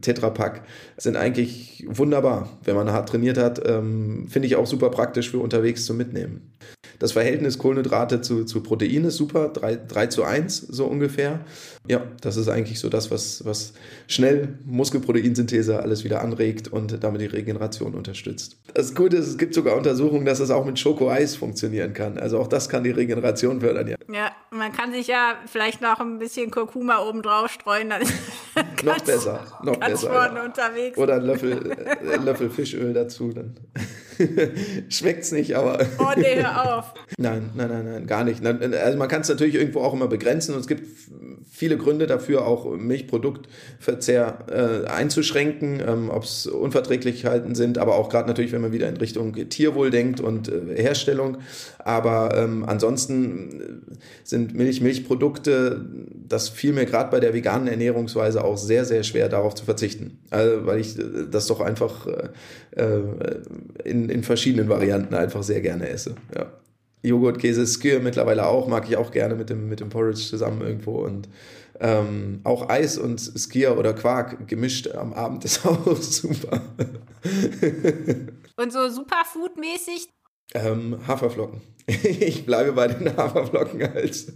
Tetrapack sind eigentlich wunderbar. Wenn man hart trainiert hat, ähm, finde ich auch super praktisch für unterwegs zu mitnehmen. Das Verhältnis Kohlenhydrate zu, zu Protein ist super, 3, 3 zu 1 so ungefähr. Ja, das ist eigentlich so das, was, was schnell Muskelproteinsynthese alles wieder anregt und damit die Regeneration unterstützt. Das Gute ist, es gibt sogar Untersuchungen, dass es auch mit Schokoeis funktionieren kann. Also auch das kann die Regeneration fördern, ja. Ja, man kann sich ja vielleicht noch ein bisschen Kurkuma oben drauf streuen, dann noch besser, noch besser. Ja. unterwegs. Oder ein Löffel, ein Löffel Fischöl dazu, dann schmeckt's nicht, aber. oh nee, hör auf. Nein, nein, nein, nein, gar nicht. Also man kann es natürlich irgendwo auch immer begrenzen und es gibt viele Gründe dafür, auch Milchproduktverzehr äh, einzuschränken, ähm, ob es Unverträglichkeiten sind, aber auch gerade natürlich, wenn man wieder in Richtung Tierwohl denkt und äh, Herstellung. Aber ähm, ansonsten sind Milch, Milchprodukte, das fiel mir gerade bei der veganen Ernährungsweise auch sehr, sehr schwer, darauf zu verzichten. Also, weil ich äh, das doch einfach äh, äh, in, in verschiedenen Varianten einfach sehr gerne esse. Ja. Joghurt, Käse, Skier mittlerweile auch, mag ich auch gerne mit dem, mit dem Porridge zusammen irgendwo. Und ähm, auch Eis und Skier oder Quark gemischt am Abend ist auch super. und so Superfood-mäßig, ähm, Haferflocken. ich bleibe bei den Haferflocken als,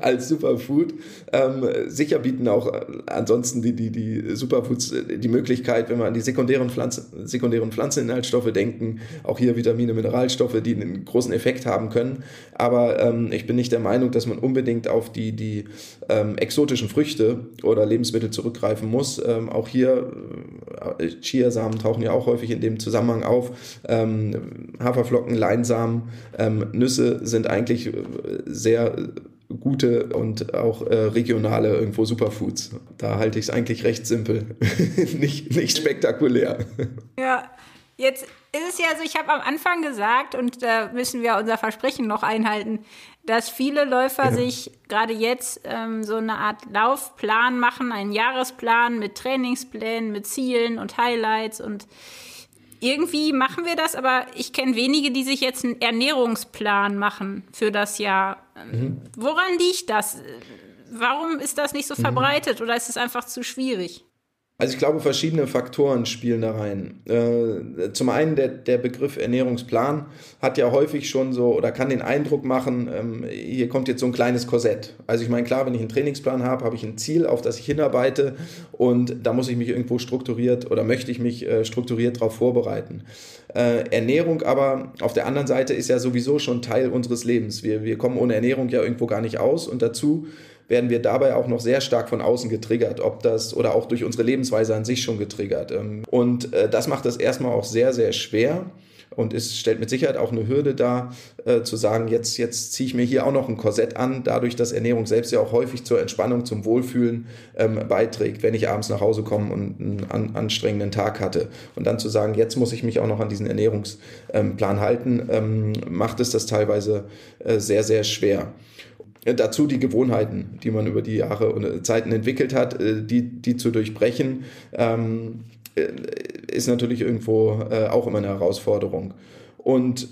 als Superfood. Ähm, sicher bieten auch äh, ansonsten die, die, die Superfoods äh, die Möglichkeit, wenn wir an die sekundären, Pflanzen, sekundären Pflanzeninhaltsstoffe denken, auch hier Vitamine, Mineralstoffe, die einen großen Effekt haben können. Aber ähm, ich bin nicht der Meinung, dass man unbedingt auf die, die ähm, exotischen Früchte oder Lebensmittel zurückgreifen muss. Ähm, auch hier, äh, Chiasamen tauchen ja auch häufig in dem Zusammenhang auf. Ähm, Haferflocken, Leinsamen, ähm, Nüsse Nüsse sind eigentlich äh, sehr gute und auch äh, regionale irgendwo Superfoods. Da halte ich es eigentlich recht simpel, nicht, nicht spektakulär. Ja, jetzt ist es ja so, ich habe am Anfang gesagt, und da müssen wir unser Versprechen noch einhalten, dass viele Läufer ja. sich gerade jetzt ähm, so eine Art Laufplan machen, einen Jahresplan mit Trainingsplänen, mit Zielen und Highlights und irgendwie machen wir das, aber ich kenne wenige, die sich jetzt einen Ernährungsplan machen für das Jahr. Mhm. Woran liegt das? Warum ist das nicht so mhm. verbreitet oder ist es einfach zu schwierig? Also ich glaube, verschiedene Faktoren spielen da rein. Äh, zum einen der, der Begriff Ernährungsplan hat ja häufig schon so oder kann den Eindruck machen, ähm, hier kommt jetzt so ein kleines Korsett. Also ich meine, klar, wenn ich einen Trainingsplan habe, habe ich ein Ziel, auf das ich hinarbeite und da muss ich mich irgendwo strukturiert oder möchte ich mich äh, strukturiert darauf vorbereiten. Äh, Ernährung aber auf der anderen Seite ist ja sowieso schon Teil unseres Lebens. Wir, wir kommen ohne Ernährung ja irgendwo gar nicht aus und dazu werden wir dabei auch noch sehr stark von außen getriggert, ob das oder auch durch unsere Lebensweise an sich schon getriggert. Ähm, und äh, das macht das erstmal auch sehr, sehr schwer und es stellt mit Sicherheit auch eine Hürde dar, äh, zu sagen, jetzt, jetzt ziehe ich mir hier auch noch ein Korsett an, dadurch, dass Ernährung selbst ja auch häufig zur Entspannung, zum Wohlfühlen ähm, beiträgt, wenn ich abends nach Hause komme und einen an, anstrengenden Tag hatte. Und dann zu sagen, jetzt muss ich mich auch noch an diesen Ernährungsplan halten, ähm, macht es das teilweise äh, sehr, sehr schwer. Dazu die Gewohnheiten, die man über die Jahre und äh, Zeiten entwickelt hat, äh, die, die zu durchbrechen, ähm, äh, ist natürlich irgendwo auch immer eine Herausforderung. Und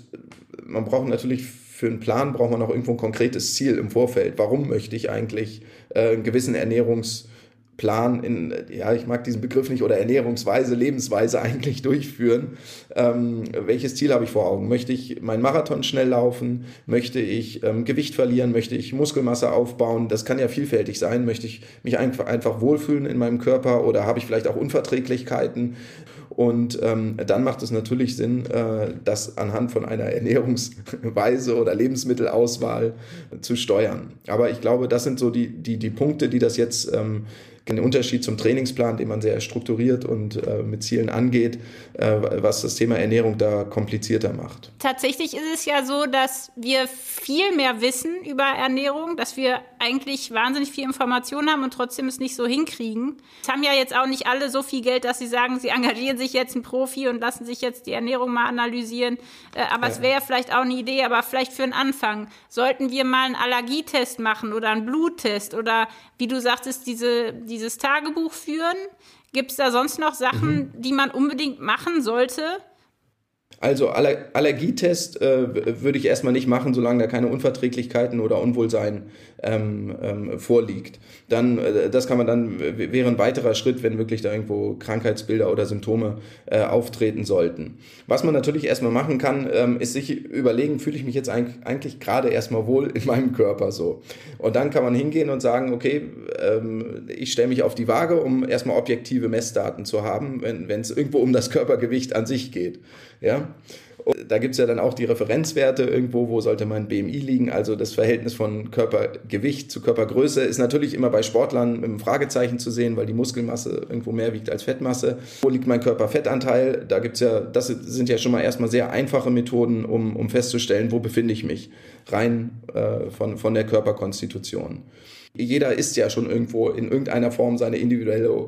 man braucht natürlich für einen Plan braucht man auch irgendwo ein konkretes Ziel im Vorfeld. Warum möchte ich eigentlich einen gewissen Ernährungs- Plan in, ja, ich mag diesen Begriff nicht, oder Ernährungsweise, Lebensweise eigentlich durchführen. Ähm, welches Ziel habe ich vor Augen? Möchte ich meinen Marathon schnell laufen? Möchte ich ähm, Gewicht verlieren? Möchte ich Muskelmasse aufbauen? Das kann ja vielfältig sein. Möchte ich mich einfach, einfach wohlfühlen in meinem Körper oder habe ich vielleicht auch Unverträglichkeiten? Und ähm, dann macht es natürlich Sinn, äh, das anhand von einer Ernährungsweise oder Lebensmittelauswahl zu steuern. Aber ich glaube, das sind so die, die, die Punkte, die das jetzt ähm, den Unterschied zum Trainingsplan, den man sehr strukturiert und äh, mit Zielen angeht, äh, was das Thema Ernährung da komplizierter macht. Tatsächlich ist es ja so, dass wir viel mehr wissen über Ernährung, dass wir eigentlich wahnsinnig viel Information haben und trotzdem es nicht so hinkriegen. Es haben ja jetzt auch nicht alle so viel Geld, dass sie sagen, sie engagieren sich jetzt einen Profi und lassen sich jetzt die Ernährung mal analysieren. Äh, aber ja. es wäre vielleicht auch eine Idee, aber vielleicht für einen Anfang. Sollten wir mal einen Allergietest machen oder einen Bluttest oder wie du sagtest, diese, dieses Tagebuch führen? Gibt es da sonst noch Sachen, mhm. die man unbedingt machen sollte? Also Aller Allergietest äh, würde ich erstmal nicht machen, solange da keine Unverträglichkeiten oder Unwohlsein ähm, ähm, vorliegt. Dann, äh, das kann man dann, wäre ein weiterer Schritt, wenn wirklich da irgendwo Krankheitsbilder oder Symptome äh, auftreten sollten. Was man natürlich erstmal machen kann, ähm, ist sich überlegen, fühle ich mich jetzt eigentlich, eigentlich gerade erstmal wohl in meinem Körper so. Und dann kann man hingehen und sagen, okay, ähm, ich stelle mich auf die Waage, um erstmal objektive Messdaten zu haben, wenn es irgendwo um das Körpergewicht an sich geht. Ja? Da gibt es ja dann auch die Referenzwerte irgendwo, wo sollte mein BMI liegen. Also das Verhältnis von Körpergewicht zu Körpergröße ist natürlich immer bei Sportlern mit einem Fragezeichen zu sehen, weil die Muskelmasse irgendwo mehr wiegt als Fettmasse. Wo liegt mein Körperfettanteil? Da gibt ja, das sind ja schon mal erstmal sehr einfache Methoden, um, um festzustellen, wo befinde ich mich, rein äh, von, von der Körperkonstitution. Jeder isst ja schon irgendwo in irgendeiner Form seine individuelle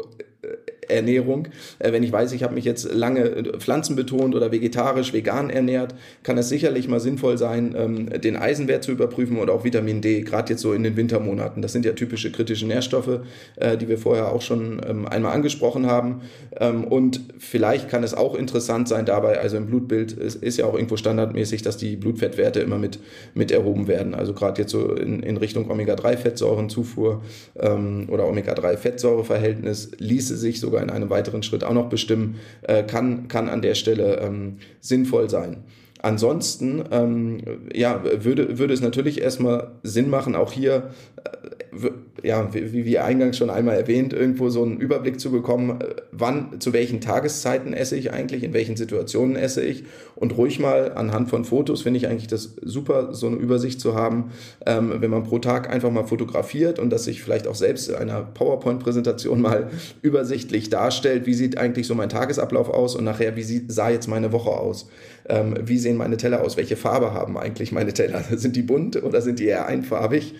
Ernährung. Äh, wenn ich weiß, ich habe mich jetzt lange äh, pflanzenbetont oder vegetarisch, vegan ernährt, kann es sicherlich mal sinnvoll sein, ähm, den Eisenwert zu überprüfen oder auch Vitamin D, gerade jetzt so in den Wintermonaten. Das sind ja typische kritische Nährstoffe, äh, die wir vorher auch schon ähm, einmal angesprochen haben. Ähm, und vielleicht kann es auch interessant sein dabei, also im Blutbild ist, ja auch irgendwo standardmäßig, dass die Blutfettwerte immer mit, mit erhoben werden. Also gerade jetzt so in, in Richtung Omega-3-Fettsäurenzufuhr oder Omega-3-Fettsäureverhältnis ließe sich sogar sogar in einem weiteren Schritt auch noch bestimmen, äh, kann, kann an der Stelle ähm, sinnvoll sein. Ansonsten ähm, ja, würde, würde es natürlich erstmal Sinn machen, auch hier äh, ja, wie, wie eingangs schon einmal erwähnt, irgendwo so einen Überblick zu bekommen, äh, wann, zu welchen Tageszeiten esse ich eigentlich, in welchen Situationen esse ich. Und ruhig mal anhand von Fotos finde ich eigentlich das super, so eine Übersicht zu haben, ähm, wenn man pro Tag einfach mal fotografiert und das sich vielleicht auch selbst in einer PowerPoint-Präsentation mal übersichtlich darstellt, wie sieht eigentlich so mein Tagesablauf aus und nachher, wie sieht, sah jetzt meine Woche aus, ähm, wie sehen meine Teller aus, welche Farbe haben eigentlich meine Teller, sind die bunt oder sind die eher einfarbig?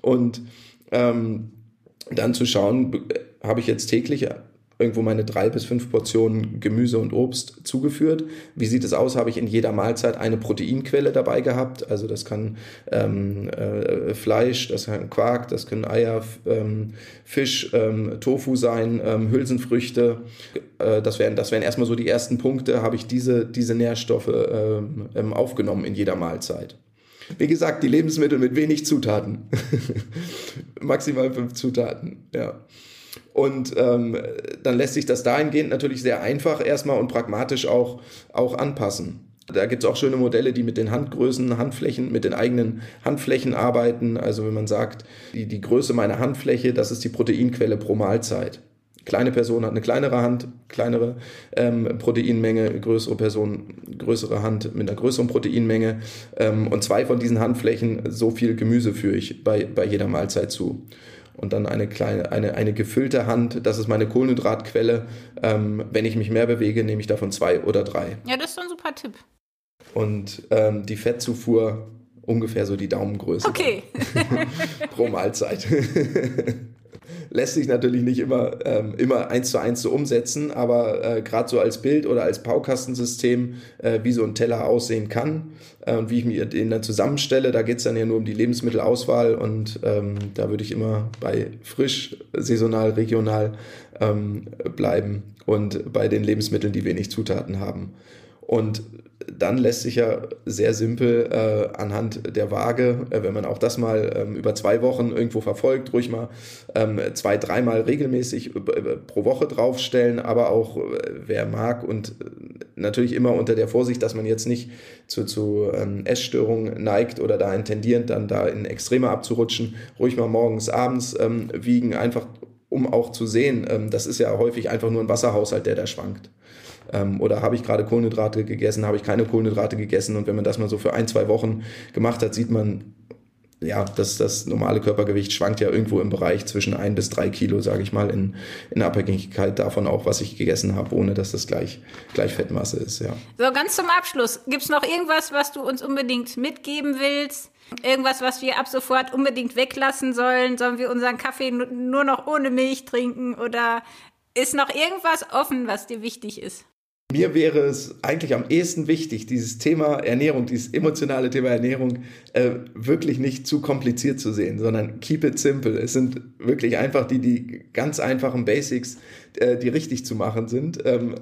Und ähm, dann zu schauen, habe ich jetzt täglich irgendwo meine drei bis fünf Portionen Gemüse und Obst zugeführt. Wie sieht es aus? Habe ich in jeder Mahlzeit eine Proteinquelle dabei gehabt? Also das kann ähm, äh, Fleisch, das kann Quark, das können Eier, ähm, Fisch, ähm, Tofu sein, ähm, Hülsenfrüchte. Äh, das wären das wären erstmal so die ersten Punkte. Habe ich diese diese Nährstoffe ähm, ähm, aufgenommen in jeder Mahlzeit? Wie gesagt, die Lebensmittel mit wenig Zutaten. Maximal fünf Zutaten, ja. Und ähm, dann lässt sich das dahingehend natürlich sehr einfach erstmal und pragmatisch auch, auch anpassen. Da gibt es auch schöne Modelle, die mit den Handgrößen, Handflächen, mit den eigenen Handflächen arbeiten. Also wenn man sagt, die, die Größe meiner Handfläche, das ist die Proteinquelle pro Mahlzeit. Kleine Person hat eine kleinere Hand, kleinere ähm, Proteinmenge, größere Person, größere Hand mit einer größeren Proteinmenge. Ähm, und zwei von diesen Handflächen, so viel Gemüse führe ich bei, bei jeder Mahlzeit zu. Und dann eine kleine, eine, eine gefüllte Hand, das ist meine Kohlenhydratquelle. Ähm, wenn ich mich mehr bewege, nehme ich davon zwei oder drei. Ja, das ist ein super Tipp. Und ähm, die Fettzufuhr ungefähr so die Daumengröße. Okay. pro Mahlzeit. lässt sich natürlich nicht immer, ähm, immer eins zu eins so umsetzen, aber äh, gerade so als Bild oder als Baukastensystem, äh, wie so ein Teller aussehen kann äh, und wie ich mir den dann zusammenstelle, da geht es dann ja nur um die Lebensmittelauswahl und ähm, da würde ich immer bei frisch, saisonal, regional ähm, bleiben und bei den Lebensmitteln, die wenig Zutaten haben. Und dann lässt sich ja sehr simpel äh, anhand der Waage, äh, wenn man auch das mal ähm, über zwei Wochen irgendwo verfolgt, ruhig mal ähm, zwei, dreimal regelmäßig äh, pro Woche draufstellen, aber auch äh, wer mag und äh, natürlich immer unter der Vorsicht, dass man jetzt nicht zu, zu ähm, Essstörungen neigt oder da intendierend dann da in Extreme abzurutschen, ruhig mal morgens, abends ähm, wiegen, einfach um auch zu sehen, ähm, das ist ja häufig einfach nur ein Wasserhaushalt, der da schwankt. Ähm, oder habe ich gerade Kohlenhydrate gegessen, habe ich keine Kohlenhydrate gegessen. Und wenn man das mal so für ein, zwei Wochen gemacht hat, sieht man, ja, das, das normale Körpergewicht schwankt ja irgendwo im Bereich zwischen ein bis drei Kilo, sage ich mal, in, in Abhängigkeit davon auch, was ich gegessen habe, ohne dass das gleich, gleich Fettmasse ist, ja. So, ganz zum Abschluss. Gibt es noch irgendwas, was du uns unbedingt mitgeben willst? Irgendwas, was wir ab sofort unbedingt weglassen sollen? Sollen wir unseren Kaffee nur noch ohne Milch trinken? Oder ist noch irgendwas offen, was dir wichtig ist? Mir wäre es eigentlich am ehesten wichtig, dieses Thema Ernährung, dieses emotionale Thema Ernährung äh, wirklich nicht zu kompliziert zu sehen, sondern keep it simple. Es sind wirklich einfach die, die ganz einfachen Basics, äh, die richtig zu machen sind. Ähm,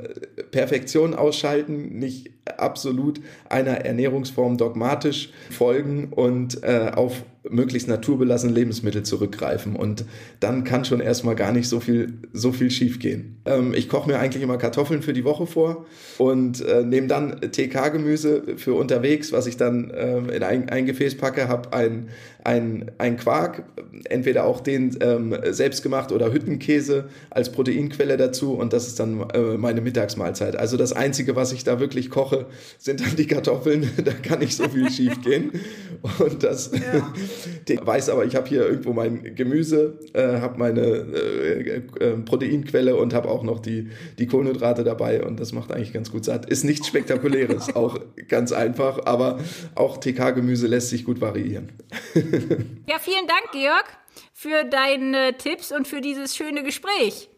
Perfektion ausschalten, nicht absolut einer Ernährungsform dogmatisch folgen und äh, auf möglichst naturbelassene Lebensmittel zurückgreifen. Und dann kann schon erstmal gar nicht so viel, so viel schief gehen. Ähm, ich koche mir eigentlich immer Kartoffeln für die Woche vor und äh, nehme dann TK-Gemüse für unterwegs, was ich dann äh, in ein, ein Gefäß packe, habe ein, ein, ein Quark, entweder auch den ähm, selbstgemacht oder Hüttenkäse als Proteinquelle dazu und das ist dann äh, meine Mittagsmahlzeit. Also das Einzige, was ich da wirklich koche, sind dann die Kartoffeln. da kann nicht so viel schief gehen. Und das ja. weiß aber, ich habe hier irgendwo mein Gemüse, äh, habe meine äh, äh, Proteinquelle und habe auch noch die, die Kohlenhydrate dabei und das macht eigentlich ganz gut satt. Ist nichts Spektakuläres, auch ganz einfach, aber auch TK-Gemüse lässt sich gut variieren. ja, vielen Dank, Georg, für deine Tipps und für dieses schöne Gespräch.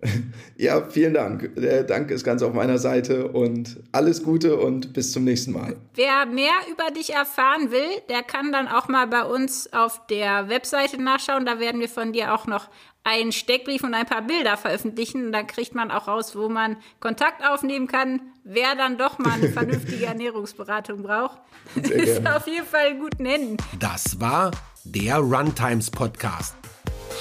Ja, vielen Dank. Der Dank ist ganz auf meiner Seite und alles Gute und bis zum nächsten Mal. Wer mehr über dich erfahren will, der kann dann auch mal bei uns auf der Webseite nachschauen. Da werden wir von dir auch noch einen Steckbrief und ein paar Bilder veröffentlichen. Und dann kriegt man auch raus, wo man Kontakt aufnehmen kann, wer dann doch mal eine vernünftige Ernährungsberatung braucht. Ist auf jeden Fall gut nennen. Das war der Runtimes Podcast.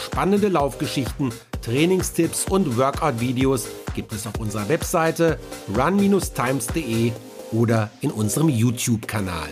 Spannende Laufgeschichten Trainingstipps und Workout-Videos gibt es auf unserer Webseite run-times.de oder in unserem YouTube-Kanal.